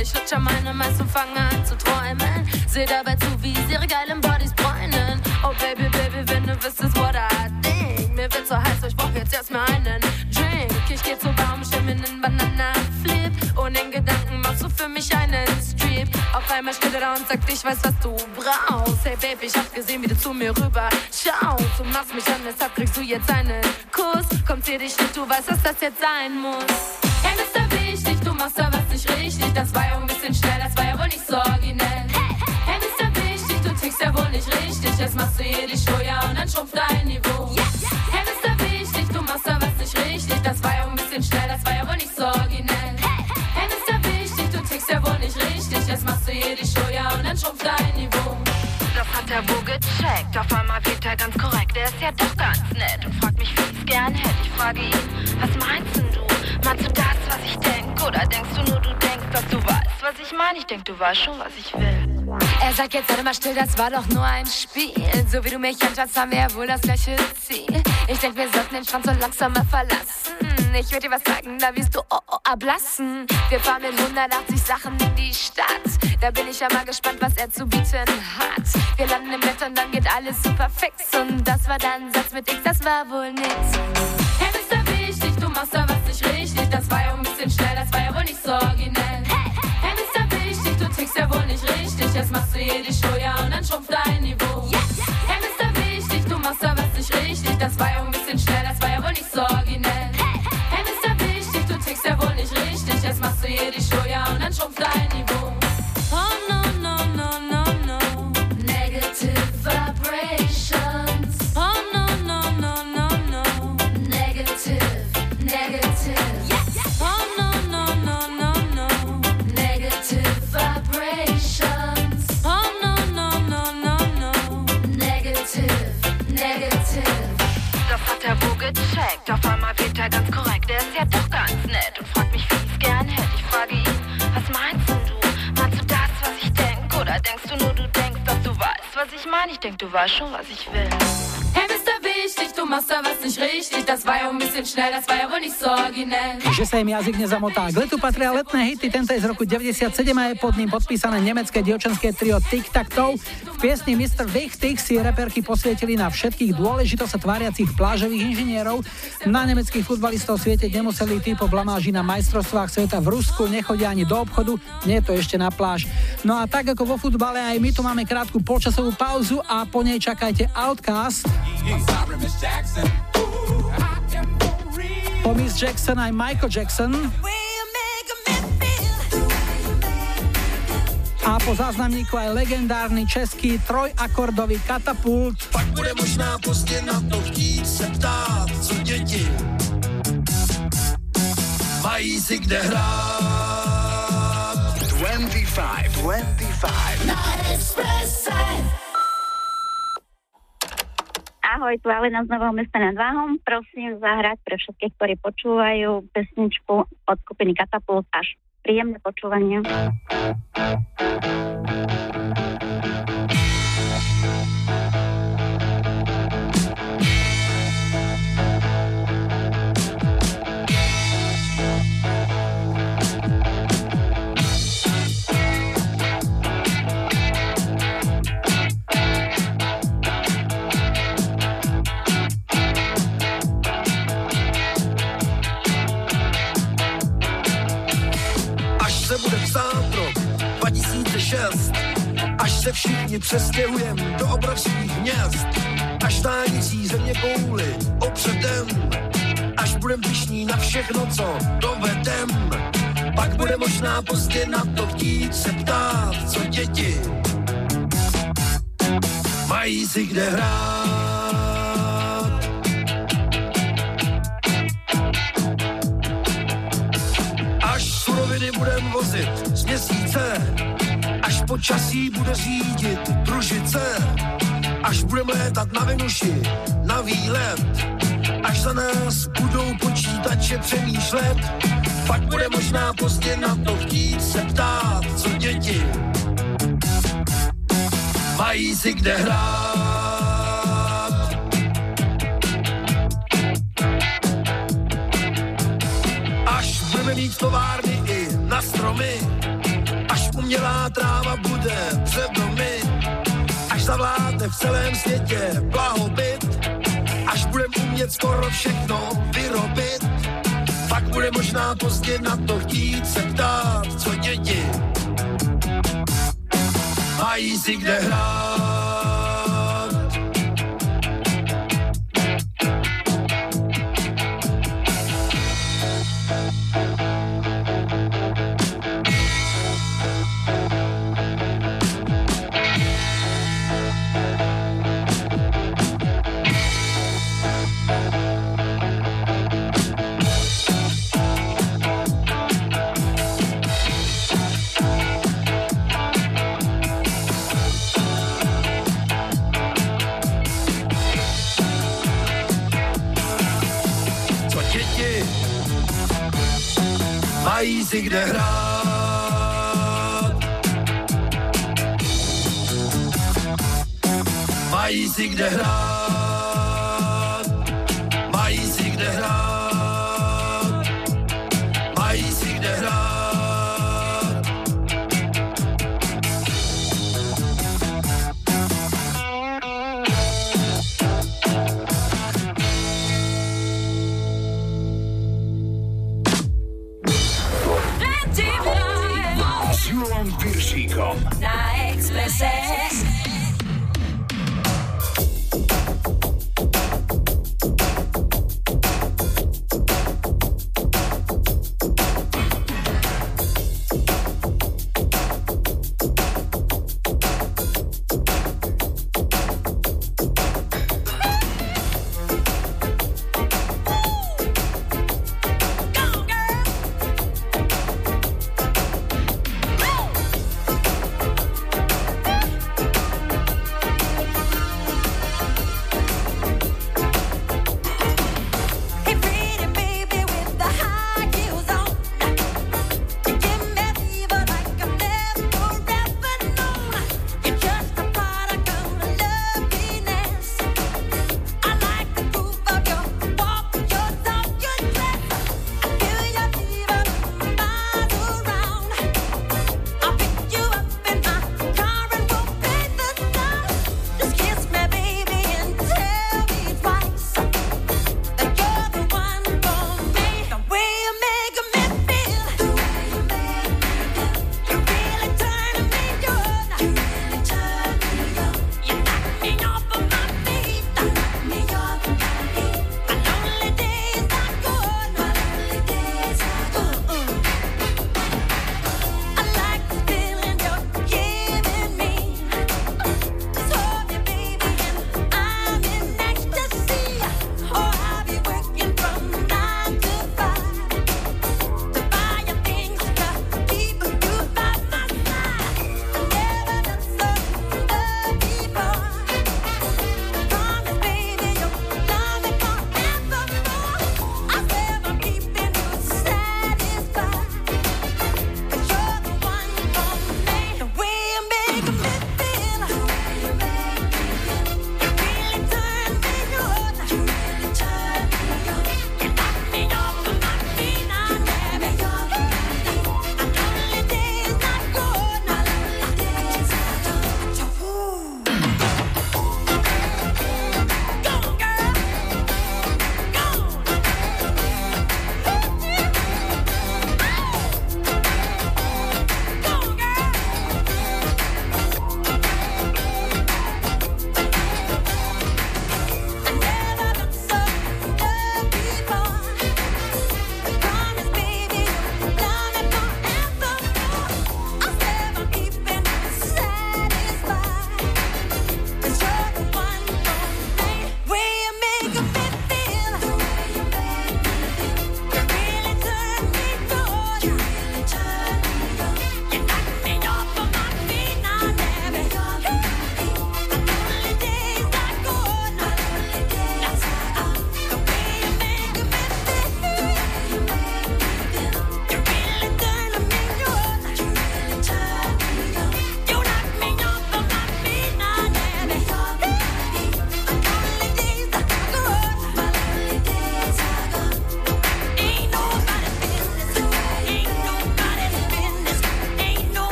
Ich lutsche meine Mais und fange an zu träumen. Seh dabei zu, wie sie ihre geilen Bodies bräunen. Oh Baby, Baby, wenn du wüsstest, what I think. Mir wird so heiß, ich brauch jetzt erstmal einen Drink. Ich geh zur Baum, stell mir einen Banana-Flip. Und in Gedanken machst du für mich einen Strip. Auf einmal steht er da und sagt, ich weiß, was du brauchst. Hey Baby, ich hab gesehen, wie du zu mir rüber schaust. Du machst mich an, deshalb kriegst du jetzt einen Kuss. Kommt dir dich nicht, du weißt, dass das jetzt sein muss. Hey, Mr. Wichtig, du machst da was nicht richtig. Das war ja ein bisschen schnell, das war ja wohl nicht so originell. Hey, Mr. Wichtig, du tickst ja wohl nicht richtig. Jetzt machst du hier die Show, ja, und dann schrumpft dein Niveau. Er wohl gecheckt. Auf einmal wirkt er ganz korrekt. Er ist ja doch ganz nett und fragt mich, wie ich's gern hätte. Ich frage ihn, was meinst denn du? Meinst du das, was ich denk? Oder denkst du nur, du denkst, dass du weißt, was ich meine? Ich denk, du weißt schon, was ich will. Er sagt jetzt, sei mal still, das war doch nur ein Spiel. So wie du mich anschaust, haben wir ja wohl das gleiche Ziel. Ich denk, wir sollten den Strand so langsam mal verlassen. Ich würde dir was sagen, da wirst du oh, oh, ablassen. Wir fahren mit 180 Sachen in die Stadt. Da bin ich ja mal gespannt, was er zu bieten hat. Wir landen im Bett und dann geht alles super fix. Und das war dann Satz mit X, das war wohl nix. Hey, Mr. Wichtig, du machst da was nicht richtig. Das war ja ein bisschen schnell, das war ja wohl nicht so originell. Hey, Mr. Wichtig, du tickst ja wohl nicht richtig. Jetzt machst du hier die ja, und dann schrumpft dein Niveau. Überraschung, was ich will. Machst da was nicht richtig. Das war ja ein bisschen schnell, das war ja wohl nicht so originell. Že sa im jazyk nezamotá. K letu patria letné hity, tento je z roku 97 a je pod ním podpísané nemecké dievčenské trio Tic Tac Toe. V piesni Mr. Wichtig si reperky posvietili na všetkých dôležito sa tváriacich plážových inžinierov. Na nemeckých futbalistov svietiť nemuseli tí po blamáži na majstrovstvách sveta v Rusku, nechodia ani do obchodu, nie je to ešte na pláž. No a tak ako vo futbale, aj my tu máme krátku polčasovú pauzu a po nej čakajte Outcast. Po Miss Jackson aj Michael Jackson. A po záznamníku aj legendárny český trojakordový katapult. Pak bude možná pozdě na to chtít se ptát, co děti mají si kde hrát. 25, 25. Na Expresse. Ahoj, tu Alena z Nového mesta nad Váhom. Prosím zahrať pre všetkých, ktorí počúvajú pesničku od skupiny Katapult až príjemné počúvanie. Se všichni přestěhujem do obrovských měst, až tájící země kouli opředem, až budem pišní na všechno, co dovedem, pak bude možná pozdě na to chtít se ptát, co děti mají si kde hrát. Až suroviny budem vozit z měsíce, počasí bude řídit družice, až budeme létat na Venuši, na výlet, až za nás budou počítače přemýšlet, pak bude možná pozdě na to chtít se ptát, co děti mají si kde hrát. Až budeme mít továrny i na stromy, umělá tráva bude před domy, až zavládne v celém světě blahobyt, až budeme umět skoro všechno vyrobit, pak bude možná pozdě na to chtít se ptát, co děti mají si kde hrát. Mají si kde hrát. Mají si kde hrát. Piršíkom.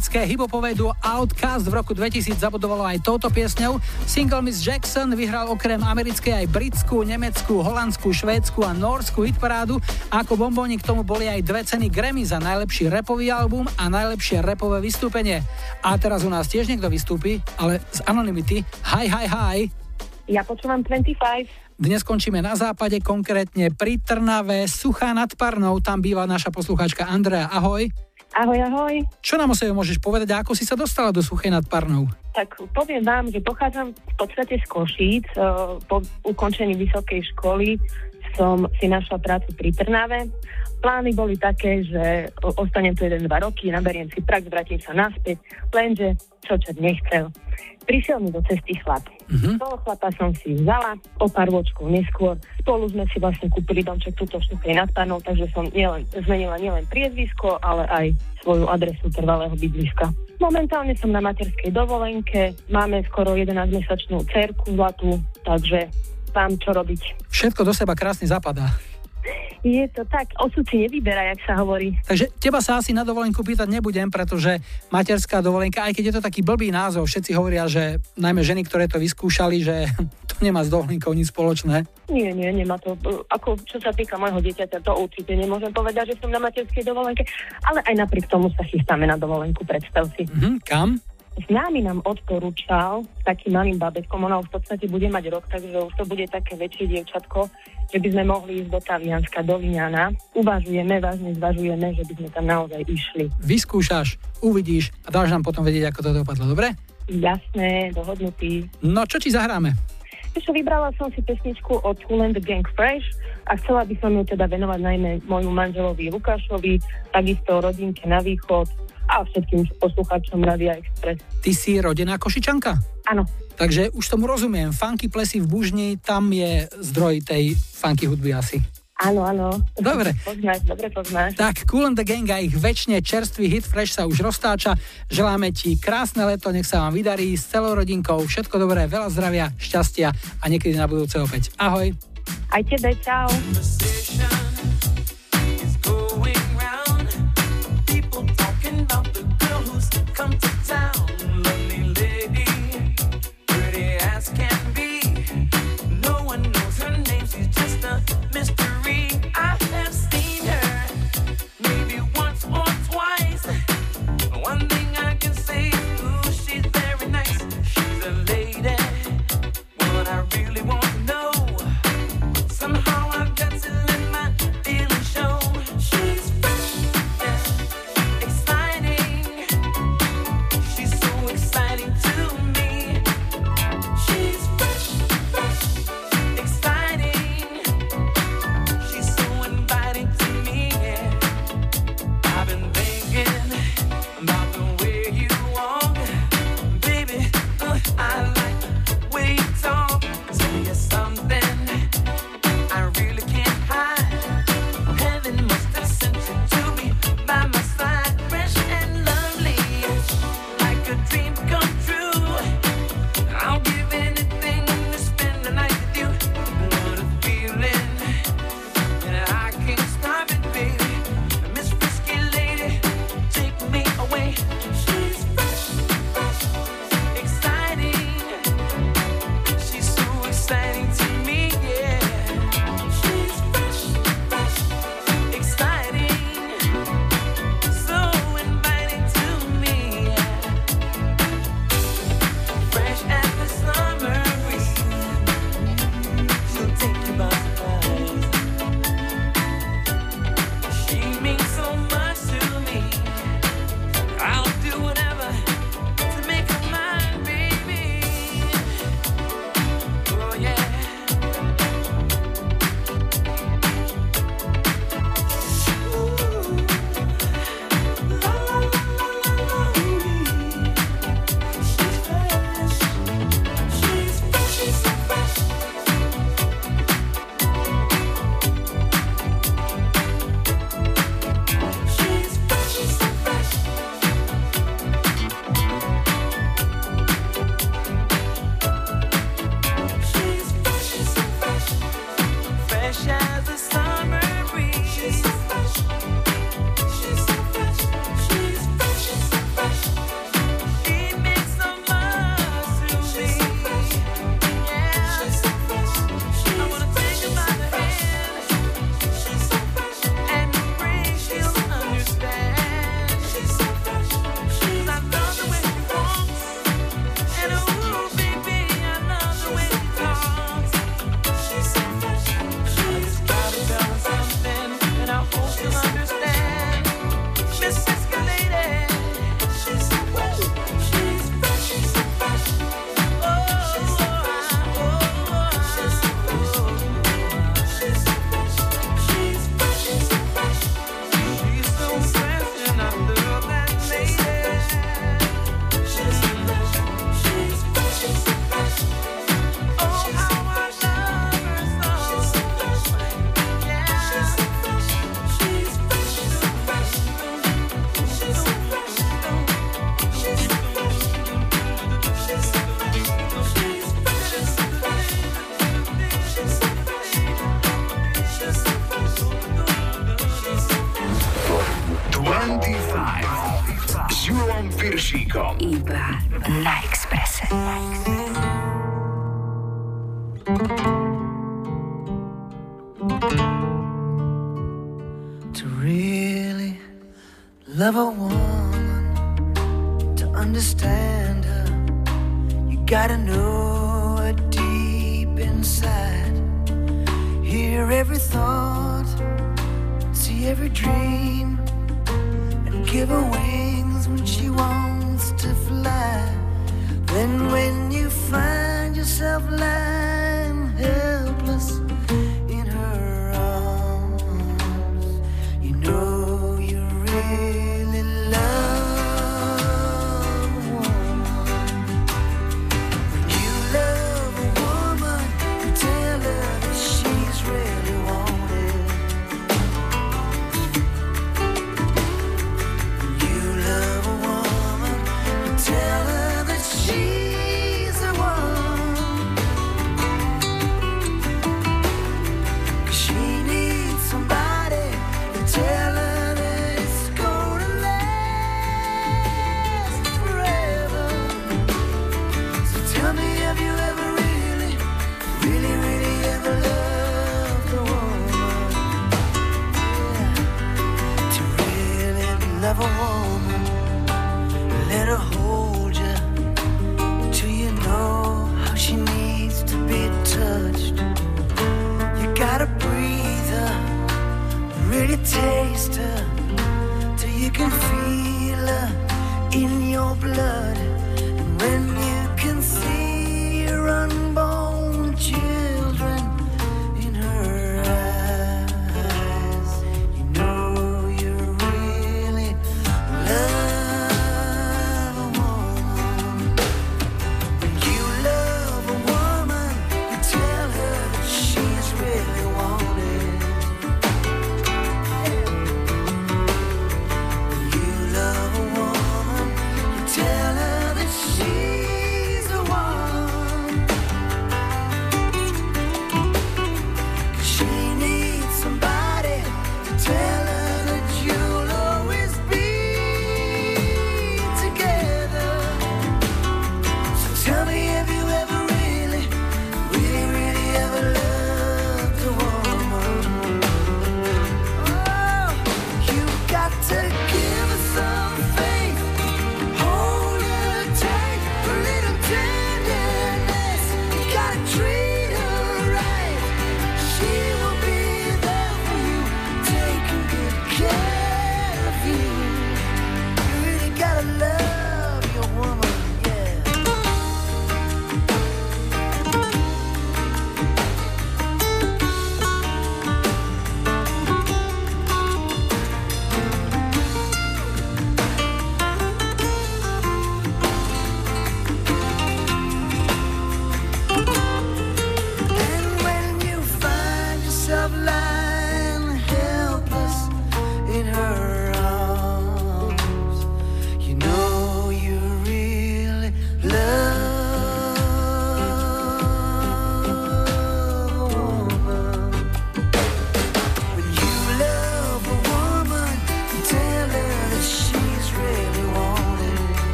Americké hipopové duo Outcast v roku 2000 zabudovalo aj touto piesňou. Single Miss Jackson vyhral okrem americkej aj britskú, nemeckú, holandskú, švédsku a norskú hitparádu. A ako bombóni k tomu boli aj dve ceny Grammy za najlepší repový album a najlepšie repové vystúpenie. A teraz u nás tiež niekto vystúpi, ale z anonymity. Hi, hi, hi. Ja počúvam 25. Dnes končíme na západe, konkrétne pri Trnave, Suchá nad Parnou. Tam býva naša poslucháčka Andrea. Ahoj. Ahoj, ahoj. Čo nám o sebe môžeš povedať a ako si sa dostala do Suchej nad Parnou? Tak poviem vám, že pochádzam v podstate z Košíc. Eh, Po ukončení vysokej školy som si našla prácu pri Trnave. Plány boli také, že ostanem tu jeden, dva roky, naberiem si prax, vrátim sa naspäť, lenže čo čo nechcel. Prišiel mi do cesty chlap. Mm-hmm. Toho chlapa som si vzala o pár ročkov neskôr. Spolu sme si vlastne kúpili domček tuto v Štúkej nad Parnou, takže som nielen, zmenila nielen priezvisko, ale aj svoju adresu trvalého bydliska. Momentálne som na materskej dovolenke, máme skoro 11-mesačnú cerku zlatú, takže mám čo robiť. Všetko do seba krásne zapadá. Je to tak, osud si nevyberá, jak sa hovorí. Takže teba sa asi na dovolenku pýtať nebudem, pretože materská dovolenka, aj keď je to taký blbý názov, všetci hovoria, že najmä ženy, ktoré to vyskúšali, že to nemá s dovolenkou nič spoločné. Nie, nie, nemá to. Ako čo sa týka môjho dieťaťa, to určite nemôžem povedať, že som na materskej dovolenke, ale aj napriek tomu sa chystáme na dovolenku, predstav si. Mhm, kam? Známy nám odporúčal takým malým babetkom, ona v podstate bude mať rok, takže už to bude také väčšie dievčatko, že by sme mohli ísť do Tavianska, do Viňana. Uvažujeme, vážne zvažujeme, že by sme tam naozaj išli. Vyskúšaš, uvidíš a dáš nám potom vedieť, ako to dopadlo, dobre? Jasné, dohodnutý. No čo ti zahráme? Ešte vybrala som si pesničku od Cool and the Gang Fresh a chcela by som ju teda venovať najmä môjmu manželovi Lukášovi, takisto rodinke na východ a všetkým poslucháčom Radia Express. Ty si rodená Košičanka? Áno. Takže už tomu rozumiem. Funky plesy v Bužni, tam je zdroj tej funky hudby asi. Áno, áno. Dobre. Poznáš, dobre poznáš. Tak, Cool and the Gang a ich väčšine čerstvý hit Fresh sa už roztáča. Želáme ti krásne leto, nech sa vám vydarí s celou rodinkou. Všetko dobré, veľa zdravia, šťastia a niekedy na budúce opäť. Ahoj. Aj tebe, čau.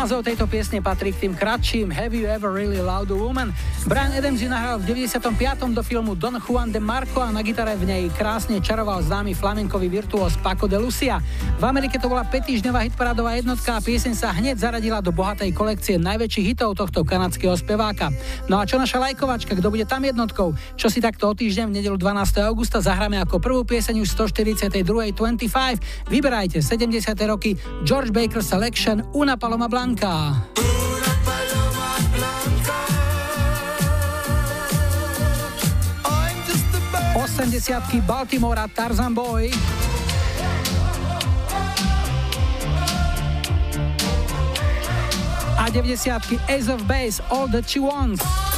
Názov tejto piesne patrí k tým kratším Have You Ever Really Loved a Woman, Brian Adams ju nahral v 95. do filmu Don Juan de Marco a na gitare v nej krásne čaroval známy flamenkový virtuós Paco de Lucia. V Amerike to bola 5 týždňová hitparádová jednotka a pieseň sa hneď zaradila do bohatej kolekcie najväčších hitov tohto kanadského speváka. No a čo naša lajkovačka, kto bude tam jednotkou? Čo si takto o týždeň v nedelu 12. augusta zahráme ako prvú pieseň už 142.25. Vyberajte 70. roky George Baker Selection Una Paloma Blanca. 80 Baltimora Tarzan Boy. A 90 Ace of Base All That She Wants.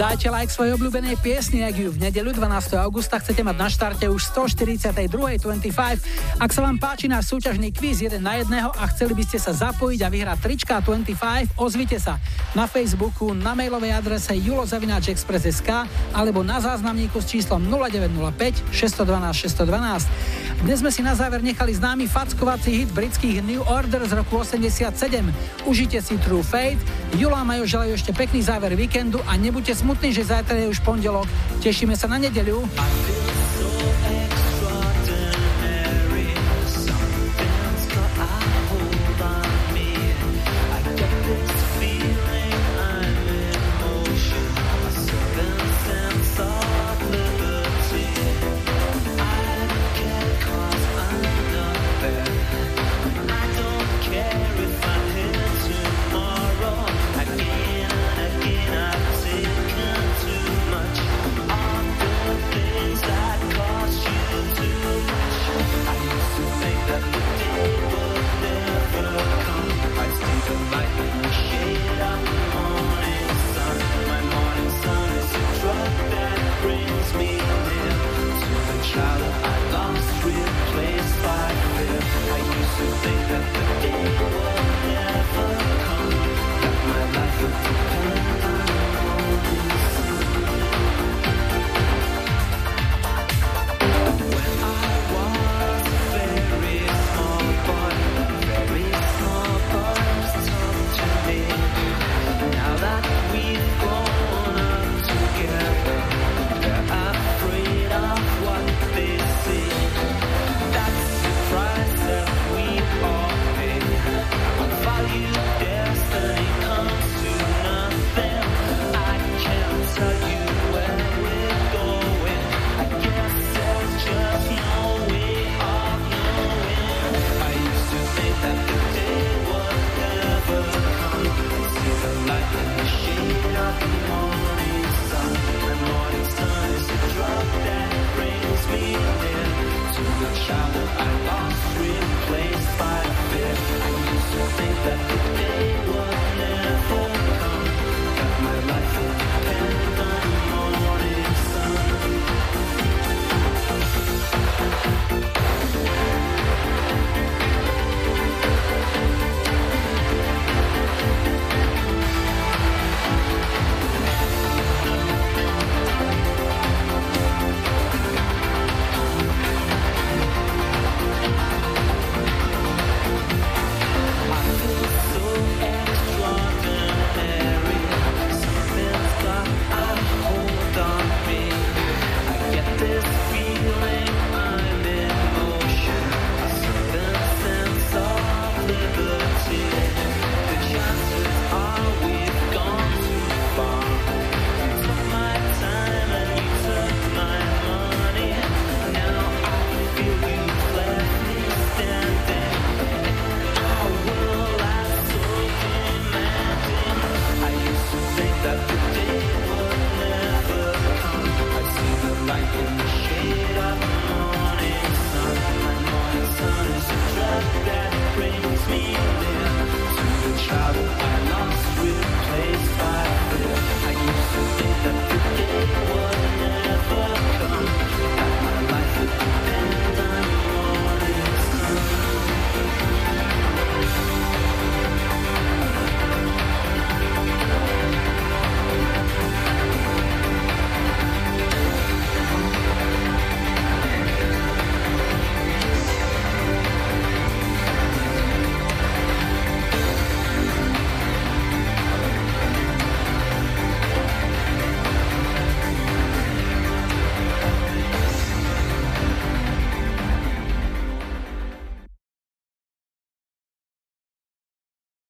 Dajte like svojej obľúbenej piesni, ak ju v nedeľu 12. augusta chcete mať na štarte už 142.25. Ak sa vám páči náš súťažný kvíz 1 na 1 a chceli by ste sa zapojiť a vyhrať trička 25, ozvite sa na Facebooku, na mailovej adrese julozavináčexpress.sk alebo na záznamníku s číslom 0905 612 612. Dnes sme si na záver nechali známy fackovací hit britských New Order z roku 87. Užite si True Fate. Julo a Majo želajú ešte pekný záver víkendu a nebuďte smutní, že zajtra je už pondelok. Tešíme sa na nedeľu.